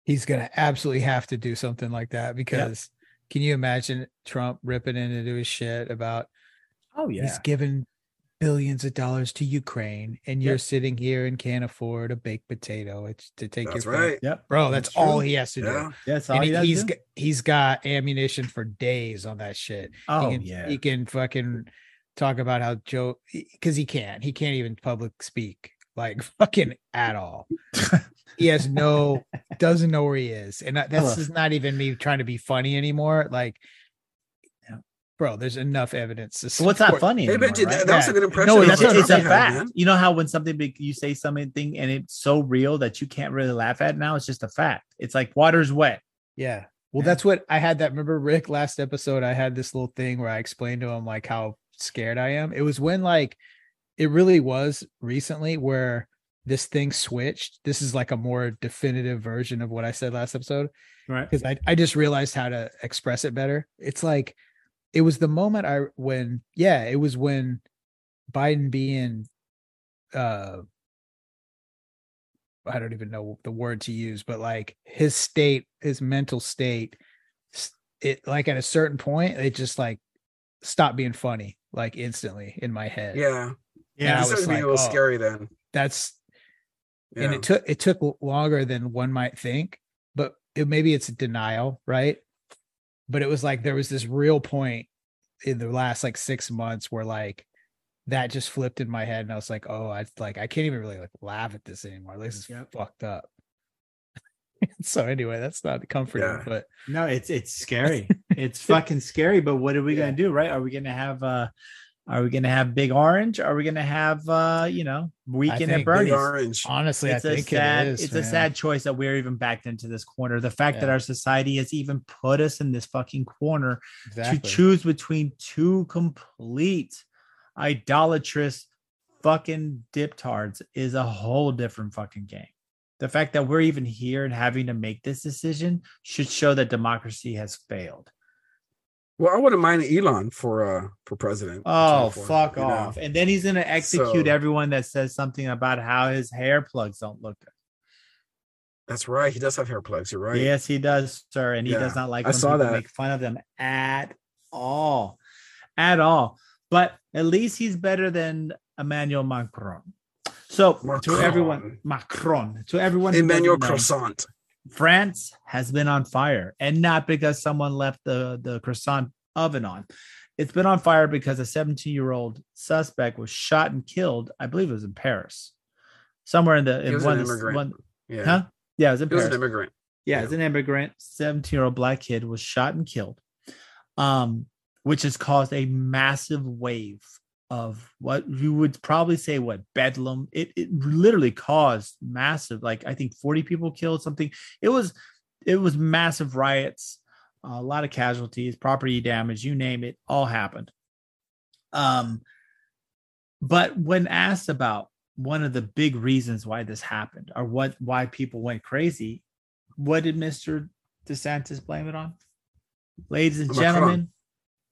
He's gonna absolutely have to do something like that because can you imagine Trump ripping into his shit about Oh yeah, he's given billions of dollars to Ukraine and you're Yep. sitting here and can't afford a baked potato it's to take That's your food. right. Yep. bro that's, That's all true. he has to do Yeah. That's all and he he, does he's do. g- he's got ammunition for days on that shit Oh he can, yeah. he can fucking talk about how Joe because he can't he can't even public speak like fucking at all. he has no doesn't know where he is, and that- that's Ugh. just not even me trying to be funny anymore. Like, bro, there's enough evidence. To So what's not support- funny? Hey, anymore, Benji, right? that, that was a good impression. No, of That's it's a, it's a Trump had, fact. man. You know how when something big you say something and it's so real that you can't really laugh at it now, it's just a fact. It's like water's wet. Yeah. Well, Yeah. that's what I had that. Remember, Rick, last episode, I had this little thing where I explained to him like how scared I am. It was when like it really was recently where this thing switched. This is like a more definitive version of what I said last episode Right. because I, I just realized how to express it better. It's like it was the moment I when yeah, it was when Biden being uh I don't even know the word to use, but like his state, his mental state, it like at a certain point, it just like stopped being funny, like instantly in my head. Yeah. Yeah, I going to be a little oh. scary then. That's Yeah. and it took it took longer than one might think, but it, maybe it's denial, right? But it was like there was this real point in the last like six months where like that just flipped in my head, and I was like, oh, I like I can't even really like laugh at this anymore. This is Yep. fucked up. so anyway, that's not comforting, Yeah. but No, it's it's scary. it's fucking scary. But what are we gonna do, right? Are we gonna have uh are we gonna have big orange? Are we gonna have uh, you know, weekend at think Big Bernie's? Big orange. honestly, it's I a think sad, it is. it's a sad choice that we're even backed into this corner. The fact that our society has even put us in this fucking corner exactly. to choose between two complete idolatrous fucking diptards is a whole different fucking game. The fact that we're even here and having to make this decision should show that democracy has failed. Well, I wouldn't mind Elon for uh for president. Oh, fuck you know? off. And then he's going to execute So- everyone that says something about how his hair plugs don't look good. That's right. He does have hair plugs. You're right. Yes, he does, sir. And he Yeah, does not like I saw that. make fun of them at all. At all. But at least he's better than Emmanuel Macron. So to everyone, Macron, to everyone, Emmanuel Croissant. France has been on fire, and not because someone left the the croissant oven on. It's been on fire because a 17 year old suspect was shot and killed. I believe it was in Paris, somewhere in the He in was one, an the- immigrant. one Yeah. huh? Yeah, it was in He was an immigrant. Yeah, Yeah. as an immigrant, 17 year old black kid was shot and killed, um, which has caused a massive wave of what you would probably say what bedlam. It, it literally caused massive, like I think 40 people killed something. It was it was massive riots, a lot of casualties, property damage, you name it, all happened. Um, but when asked about one of the big reasons why this happened or what why people went crazy, what did Mr. DeSantis blame it on? Ladies and Macron. gentlemen,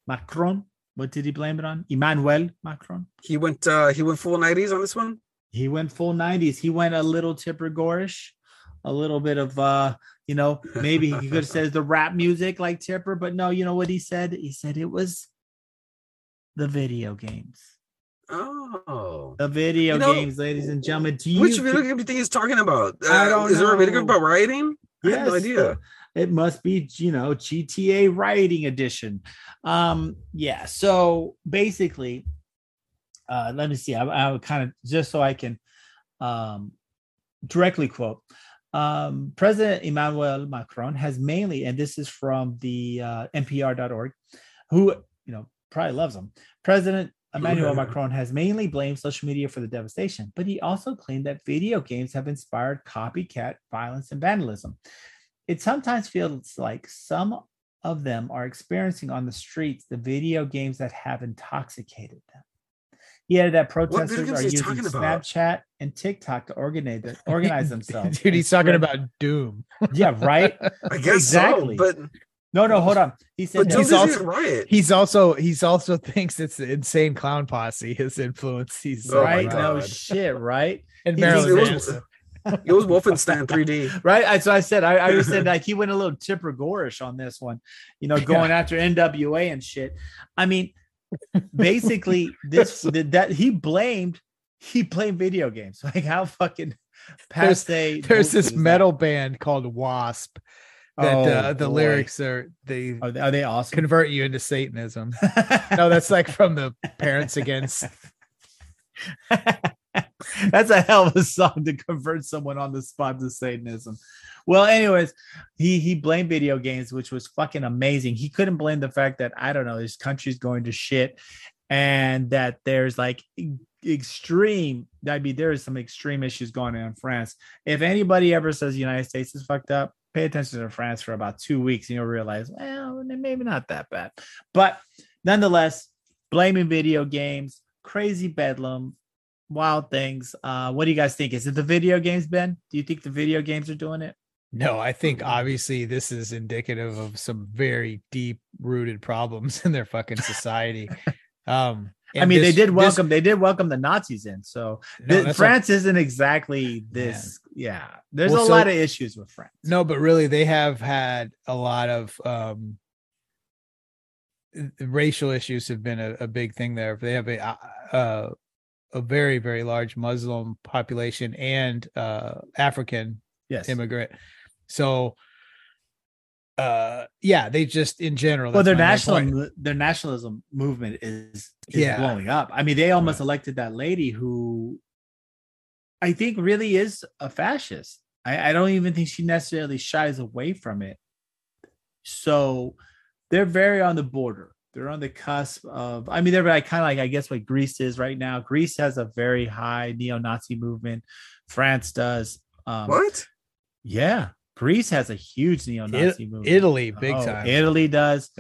Macron What did he blame it on? Emmanuel Macron. He went uh he went full 90s on this one. He went full 90s. He went a little Tipper Gorish, a little bit of uh, you know, maybe he could have said the rap music like Tipper, but no, you know what he said? He said it was the video games. Oh. The video You know, games, ladies and gentlemen. Do you Which video game do you think he's talking about? Uh, I don't is there a video game know. about rioting? I have no Yes, idea. It must be, you know, GTA Rioting Edition. Um, yeah. So basically, uh, let me see. I, I kind of just so I can um, directly quote. Um, President Emmanuel Macron has mainly, and this is from the uh, NPR.org, who you know probably loves him. President Emmanuel Macron has mainly blamed social media for the devastation, but he also claimed that video games have inspired copycat violence and vandalism. It sometimes feels like some of them are experiencing on the streets the video games that have intoxicated them. He added that protesters are are using? Snapchat and TikTok to organize organize themselves. Dude, he's talking about Doom. yeah, right. I guess Exactly. so, but No, no, hold on. He said but that- He's also- riot. He's also he's also thinks it's the insane clown posse his influence. He's Oh right. No shit. Right. and He- Marilyn Manson. It was Wolfenstein 3D. Right. I, so I said I, I just said like he went a little Tipper Gorish on this one, you know, going after NWA and shit. I mean, basically, this that, he blamed he blamed video games. Like how fucking There's- passe. There's bullshit this is that? metal band called Wasp that uh, Oh, the boy. lyrics are they Are they, are they awesome? convert you into Satanism. No, that's like from the Parents Against. That's a hell of a song to convert someone on the spot to Satanism. Well, anyways, he he blamed video games, which was fucking amazing. He couldn't blame the fact that I don't know his country's going to shit, and that there's like extreme. I mean, there is some extreme issues going on in France. If anybody ever says the United States is fucked up, pay attention to France for about two weeks, and you'll realize, well, maybe not that bad. But nonetheless, blaming video games, crazy bedlam, wild things. Uh, what do you guys think? Is it the video games, Ben? Do you think the video games are doing it? No, I think obviously this is indicative of some very deep rooted problems in their fucking society. Um, I and mean, they this- did this- welcome they did welcome the Nazis in. So No, th- that's France isn't exactly this. Yeah, there's Well, a so- lot of issues with France. No, but really, they have had a lot of um, racial issues have been a, a big thing there. They have a uh, a very very large Muslim population and uh, African yes. immigrant. So, uh, yeah, they just in general. Well, their my national their nationalism movement is, is Yeah. blowing up. I mean, they almost elected that lady who I think really is a fascist. I, I don't even think she necessarily shies away from it. So they're very on the border. They're on the cusp of. I mean, they're like kind of like I guess what Greece is right now. Greece has a very high neo-Nazi movement. France does. Um, What? Yeah, Greece has a huge neo-Nazi movement. Italy, big Oh, time. Italy does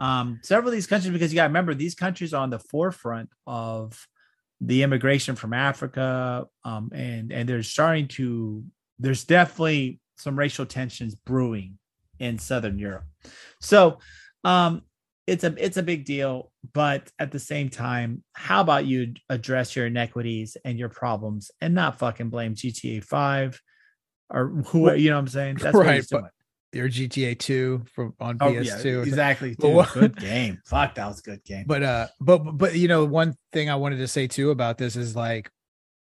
um, several of these countries because you got to remember these countries are on the forefront of the immigration from Africa, um, and and they're starting to. There's definitely some racial tensions brewing in Southern Europe, so um, it's a it's a big deal. But at the same time, how about you address your inequities and your problems and not fucking blame GTA Five or who you know what I'm saying? That's right, what he's doing. Your GTA two from on Oh, PS2. yeah, exactly. Dude, good game. Fuck, that was a good game. but uh but but you know one thing i wanted to say too about this is like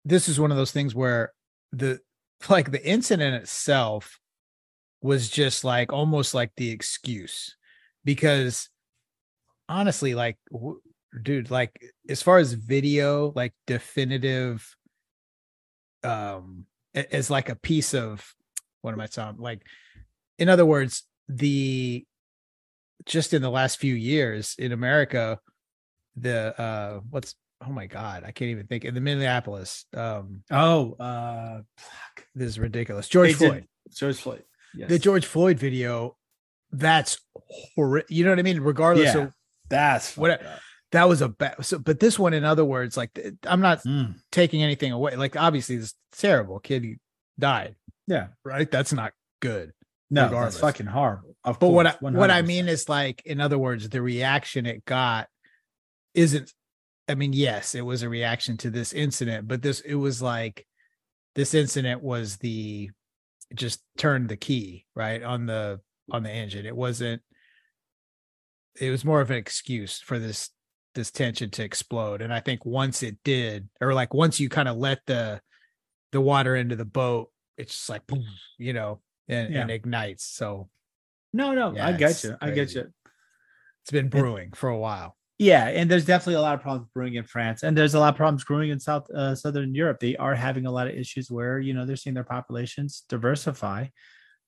this is one of those things where the like the incident itself was just like almost like the excuse because honestly like w- dude like as far as video like definitive um as like a piece of what am i talking like in other words the just in the last few years in America, the uh what's oh my god, I can't even think in the Minneapolis. Um oh, uh, fuck. this is ridiculous. George They did- Floyd. George Floyd. Yes. The George Floyd video, that's horrific. You know what I mean? Regardless Yeah. of That's What- that was a bad so but this one, in other words, like I'm not Mm. taking anything away. Like obviously this terrible kid died, Yeah. right? That's not good. No, Regardless. that's fucking horrible. Of But what I, course, what I 100%. mean is like, in other words, the reaction it got isn't I mean, yes, it was a reaction to this incident, but this it was like this incident was the just turned the key, right? On the on the engine. It wasn't it was more of an excuse for this this tension to explode. And I think once it did, or like once you kind of let the the water into the boat, it's just like boom, you know, and, Yeah. and ignites. So No, no, Yeah, I get you. I get you. it's been brewing for a while. Yeah, and there's definitely a lot of problems brewing in France, and there's a lot of problems brewing in South uh, Southern Europe. They are having a lot of issues where you know they're seeing their populations diversify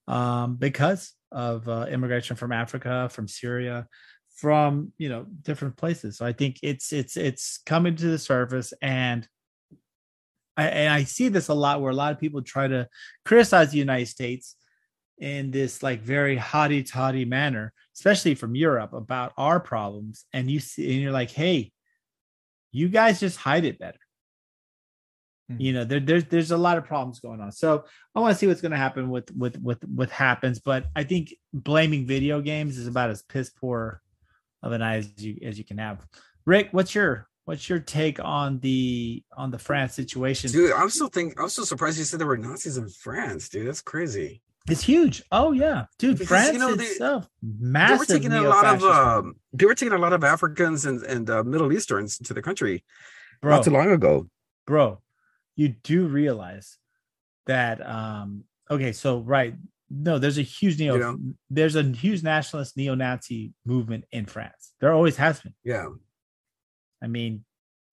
um, because of uh, immigration from Africa, from Syria, from you know different places. So I think it's it's it's coming to the surface, and I, and I see this a lot where a lot of people try to criticize the United States in this like very hotty toddy manner, especially from Europe about our problems. And you see, and you're like, hey, you guys just hide it better. Mhm. You know, there, there's there's a lot of problems going on. So I want to see what's going to happen with with with what happens. But I think blaming video games is about as piss poor of an eye as you as you can have. Rick, what's your what's your take on the on the France situation? Dude, I'm still think I'm still surprised you said there were Nazis in France, dude. That's crazy. It's huge. Oh yeah, dude. Because, France you know, they- itself, They were taking a lot of um, they were taking a lot of Africans and and uh, Middle Easterns to the country bro, not too long ago. bro. You do realize that? um Okay, so right, no, there's a huge neo. You know? There's a huge nationalist neo-Nazi movement in France. There always has been. Yeah, I mean,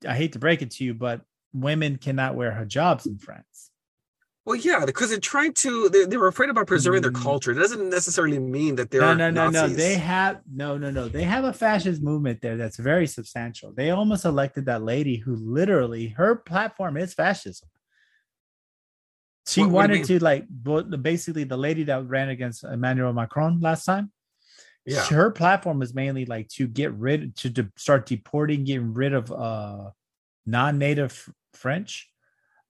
I hate to break it to you, but women cannot wear hijabs in France. well, yeah, because they're trying to. They, they were afraid about preserving their Mm. culture. It doesn't necessarily mean that they're no, no, no, no. They have no, no, no. They have a fascist movement there that's very substantial. They almost elected that lady who literally her platform is fascism. She What- what wanted to like basically the lady that ran against Emmanuel Macron last time. yeah, Her platform was mainly like to get rid to, to start deporting, getting rid of uh non-native French,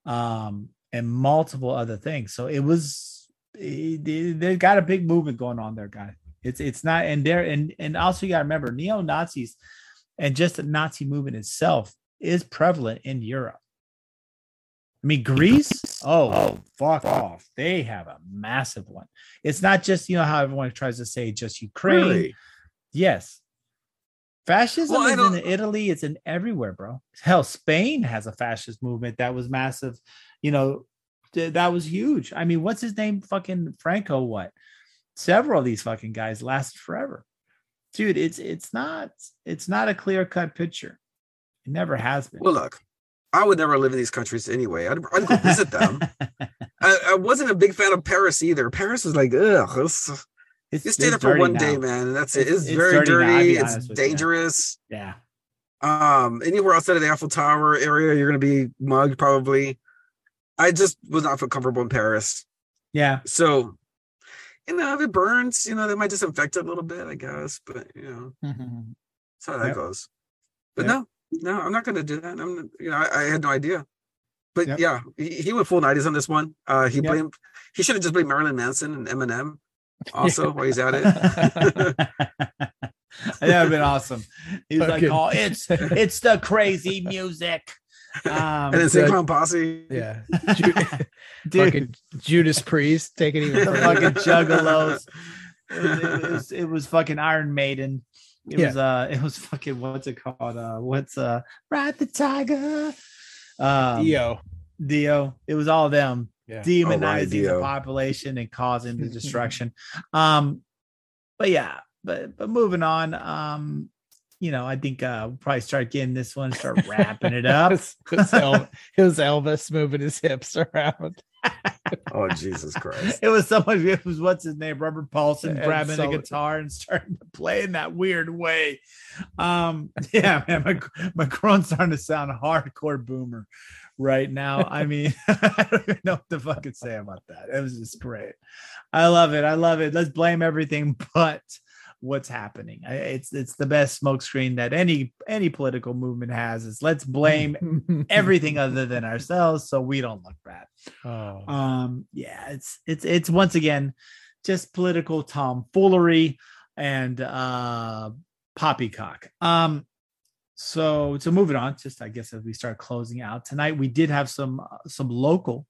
um, and multiple other things. So it was it, they got a big movement going on there, guy. It's it's not and there and and also you got to remember neo Nazis and just the Nazi movement itself is prevalent in Europe. I mean, Greece. Oh, oh fuck off! They have a massive one. It's not just you know how everyone tries to say just Ukraine. really. Yes. Fascism Well, is in Italy, it's in everywhere, bro. Hell, Spain has a fascist movement that was massive. You know, th- that was huge. I mean, what's his name? Fucking Franco, what? Several of these fucking guys lasted forever. Dude, it's it's not it's not a clear-cut picture. It never has been. Well, look, I would never live in these countries anyway. I'd, I'd go visit them. I, I wasn't a big fan of Paris either. Paris was like, ugh. You stay there for one now. day, man, and that's it. It's- It's, it's very dirty dirty. It's honest with you. dangerous. Yeah. Um, anywhere outside of the Eiffel Tower area, you're gonna be mugged probably. I just was not feel comfortable in Paris. Yeah. So, you know, if it burns, you know, they might disinfect it a little bit, I guess. But you know, that's how that Yep. goes. But Yep. no, no, I'm not gonna do that. I'm, you know, I, I had no idea. But Yep. yeah, he, he went full 90s on this one. Uh, he Yep. blamed. He should have just blamed Marilyn Manson and Eminem. Also, while he's at it. that would have been awesome. He's like, "Oh, it's it's the crazy music." Um, and then St. the- Clown Posse. yeah. Dude, fucking Judas Priest taking even the further. fucking juggalos. It was, it was it was fucking Iron Maiden. It Yeah. was uh it was fucking what's it called? Uh what's uh Ride the Tiger? Um Dio. Dio. It was all them Yeah. demonizing the population and causing the destruction. Um, but yeah, but but moving on. Um, you know, I think uh we'll probably start getting this one, start wrapping it It up. was, it was El- it was Elvis moving his hips around. Oh Jesus Christ! It was someone. It was what's his name, Robert Paulson, And grabbing so- a guitar and starting to play in that weird way. Um, yeah, man, Mac- Macron's starting to sound hardcore boomer right now. I mean, I don't even know what the to fucking say about that. It was just great. I love it. I love it. Let's blame everything but what's happening. It's it's the best smokescreen that any any political movement has. Is let's blame everything other than ourselves so we don't look bad Oh. um yeah it's it's it's once again just political tomfoolery and uh poppycock um so so moving on, just I guess as we start closing out tonight, we did have some uh, some local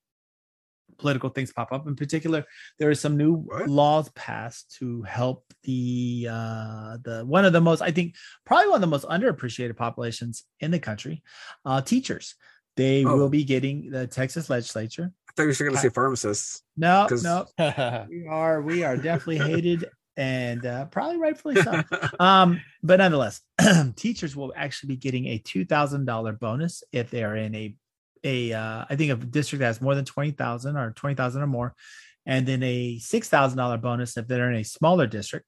political things pop up. In particular, there are some new laws passed to help the uh the one of the most I think probably one of the most underappreciated populations in the country, uh teachers. They Oh. will be getting the Texas legislature. I thought you were going to say pharmacists. No, 'Cause- no, we are we are definitely hated and uh, probably rightfully so. Um, but nonetheless, teachers will actually be getting a two thousand dollar bonus if they are in a a uh, I think a district that has more than twenty thousand or twenty thousand or more, and then a six thousand dollar bonus if they're in a smaller district,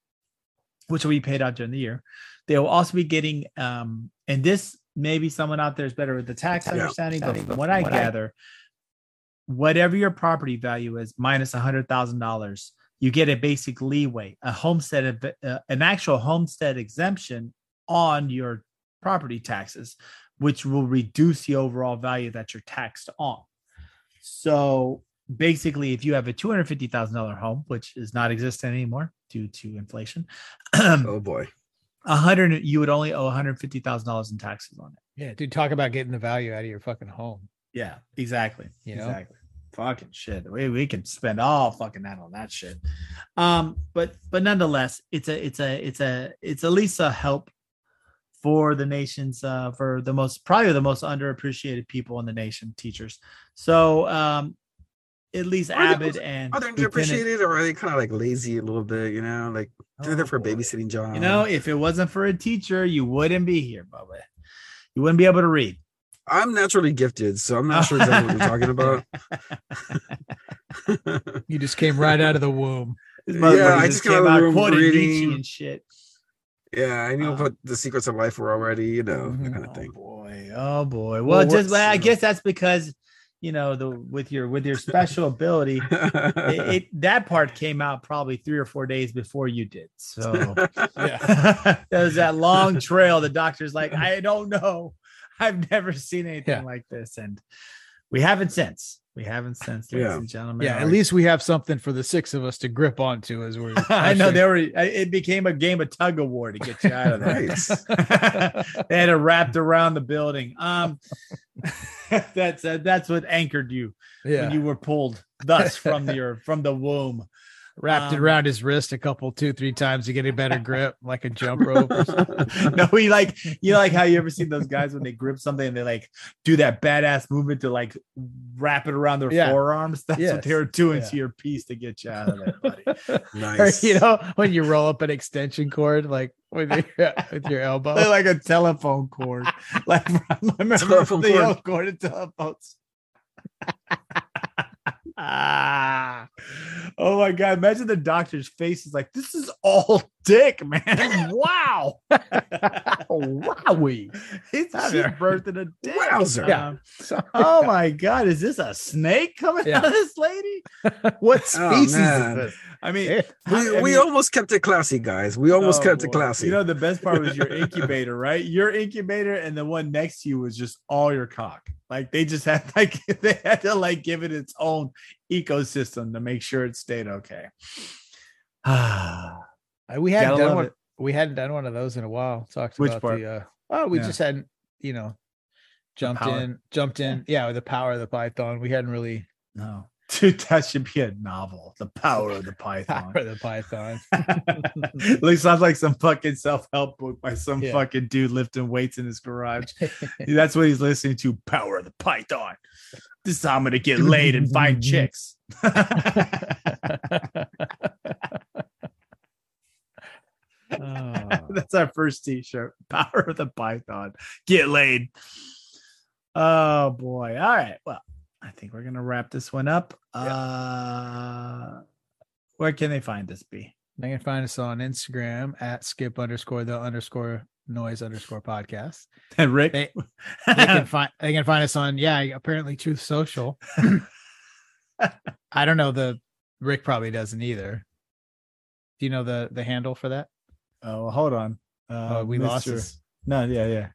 which will be paid out during the year. They will also be getting um, and this maybe someone out there is better with the tax Yeah. understanding, but from what I gather, whatever your property value is minus a hundred thousand dollars, you get a basic leeway, a homestead, uh, an actual homestead exemption on your property taxes, which will reduce the overall value that you're taxed on. So basically, if you have a two hundred fifty thousand dollar home, which is not existent anymore due to inflation, oh boy. a hundred you would only owe one hundred fifty thousand dollars in taxes on it. yeah, dude, talk about getting the value out of your fucking home. Yeah, exactly. You know? exactly. Fucking shit. We we can spend all fucking that on that shit. Um, but but nonetheless, it's a it's a it's a it's at least a help for the nation's uh for the most probably the most underappreciated people in the nation, teachers. So um at least Are they- and Are they Lieutenant- underappreciated or are they kind of like lazy a little bit? You know, like they're there for a Oh, babysitting job. You know, if it wasn't for a teacher, you wouldn't be here, Bubba. You wouldn't be able to read. I'm naturally gifted, so I'm not sure exactly what you're talking about. You just came right out of the womb. Yeah, motherfucker I just came out of the room Nietzsche reading- and shit. Yeah, I knew Uh, what the secrets of life were already. You know, that kind of Oh thing. boy, oh boy. Well, Well, just well, I guess that's because you know the with your with your special ability, it, it that part came out probably three or four days before you did. So Yeah. there's that long trail. The doctor's like, I don't know. I've never seen anything Yeah. like this, and we haven't since. We haven't since, ladies Yeah. and gentlemen. Yeah, at least we have something for the six of us to grip onto as we're. I know they were. It became a game of tug of war to get you out of there. They had it wrapped around the building. Um, that's uh, that's what anchored you yeah, when you were pulled thus from your from the womb. Wrapped it um, around his wrist a couple, two, three times to get a better grip, like a jump rope. Or something. no, we like you know like how you ever seen those guys when they grip something and they like do that badass movement to like wrap it around their Yeah. forearms. That's what they Yes. were doing Yeah. to your piece to get you out of there, buddy. or nice. you know when you roll up an extension cord like with your with your elbow. They're like a telephone cord. Like I remember Telephone the cord. old cord of telephones. Ah, oh my god! Imagine the doctor's face is like, "This is all dick, man! Wow, Wowie. it's I've she never- birthing a dick." Wowzer. Yeah. Sorry. oh my god, is this a snake coming Yeah. out of this lady? What Oh, species is this? I mean, Yeah. We, I we almost kept it classy, guys. We almost Oh, kept it classy. You know, the best part was your incubator, right? Your incubator and the one next to you was just all your cock. Like they just had like they had to like give it its own ecosystem to make sure it stayed okay. Ah, Uh, we hadn't done one. it. We hadn't done one of those in a while. Talked Which about part? the. Uh, oh, we Yeah. just hadn't. You know, jumped in, jumped in. Yeah, with the power of the python. We hadn't really no. Dude, that should be a novel. The power of the python. power of the python. At least sounds like some fucking self-help book by some Yeah. fucking dude lifting weights in his garage. That's what he's listening to. Power of the Python. This is how I'm gonna get laid and find chicks. Oh. That's our first t-shirt. Power of the Python. Get laid. Oh boy. All right. Well, I think we're gonna wrap this one up. Uh where can they find this B? They can find us on Instagram at skip underscore the underscore noise underscore podcast. And Rick. They, they can find they can find us on yeah apparently Truth Social. I don't know the Rick probably doesn't either. Do you know the the handle for that? oh, well, hold on. Uh, Oh, we lost Mr. us. No, yeah, yeah.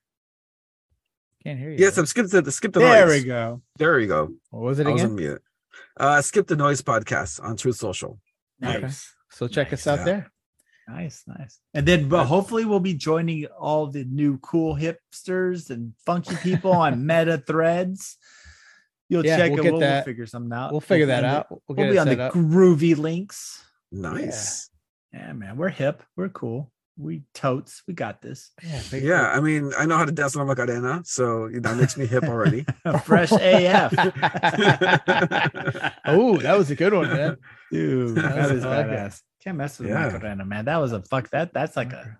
Can't hear you. yes, I'm skip the skip the There noise. There we go. There we go. What was it I was again? on mute. Uh, skip the noise podcast on Truth Social. Okay. Nice. So check Nice, us out yeah. there. Nice, nice. And then but hopefully we'll be joining all the new cool hipsters and funky people on meta threads. You'll Yeah, check we'll it. get We'll, that. we'll figure something out. We'll figure that find it. out. We'll We'll, get be on the up. groovy links. Nice. Yeah, man, we're hip. We're cool. We totes. We got this. Yeah, Yeah, I mean, I know how to dance on La Macarena, so that makes me hip already. Fresh AF. oh, that was a good one, man. Dude, That that was- is I like it. badass. Can't mess with Yeah. Macarena, man. That was a fuck. That that's like a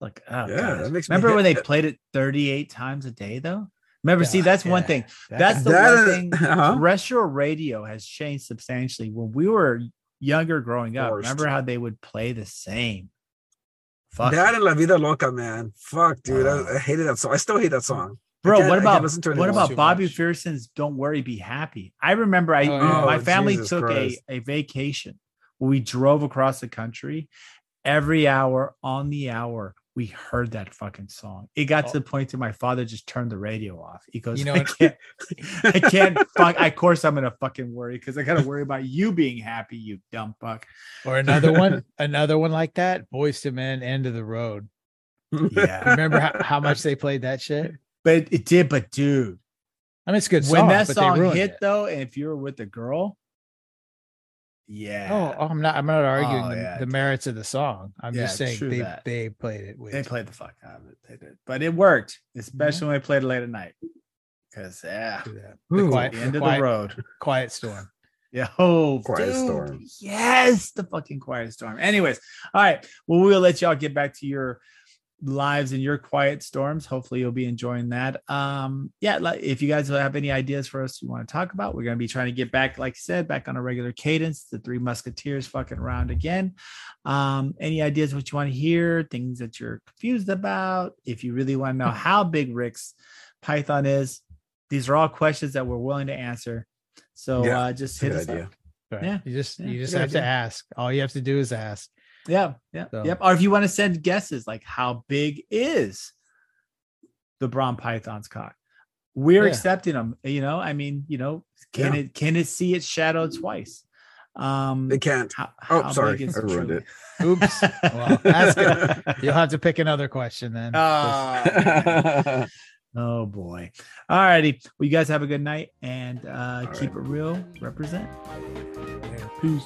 like oh Yeah, God. that makes me Remember when hip. they played it 38 times a day though? Remember, see, Yeah, that's one thing. That's the That one is- thing. uh-huh. Terrestrial radio has changed substantially. When we were younger growing up, Forced. remember how they would play the same? Fuck. That and La Vida Loca, man. Fuck, dude. Oh. I, I hated that song. I still hate that song. Bro, what about listen to it what about Bobby much. Fearson's "Don't Worry, Be Happy"? I remember I Oh, my Oh, family Jesus took a, Christ. a vacation we drove across the country. Every hour on the hour, we heard that fucking song. It got Oh. to the point that my father just turned the radio off. He goes, You know I can't, I can't fuck. Of course, I'm gonna fucking worry because I gotta worry about you being happy, you dumb fuck. Or another one, another one like that. Boyz II Men, End of the Road. Yeah, Remember how, how much they played that shit? but it, did. But dude, I mean, it's good when that song hit it. though, and if you were with a girl, yeah, Oh, oh, I'm not. I'm not arguing Oh, the, yeah. the merits of the song. I'm just saying they that. they played it with. They played the fuck out of it. They did, but it worked, Mm-hmm. especially when they played it late at night. Because yeah, do that. Ooh. The quiet, the the end of quiet, the road. quiet storm. Yeah. Oh, Quiet dude. Storm. Yes, the fucking quiet storm. Anyways, all right. Well, we'll let y'all get back to your lives in your quiet storms. Hopefully, you'll be enjoying that. Um, yeah. If you guys have any ideas for us you want to talk about, we're gonna be trying to get back, like I said, back on a regular cadence. The Three Musketeers fucking around again. Um, any ideas what you want to hear? Things that you're confused about? If you really want to know how big Rick's Python is, these are all questions that we're willing to answer. So Yeah, uh, just hit us idea. up. Right. Yeah. You just Yeah, you just good have to ask. All you have to do is ask. Yeah, yeah, So- yep. Or if you want to send guesses, like how big is the Braun Python's cock? We're Yeah. accepting them. You know, I mean, you know, can Yeah. it can it see its shadow twice? Um, They can't. how, Oh, how sorry, I ruined truly? Oops. Well, that's good. You'll have to pick another question then. Oh, oh boy. All righty. Well, you guys have a good night and uh, keep it real. Represent. Peace.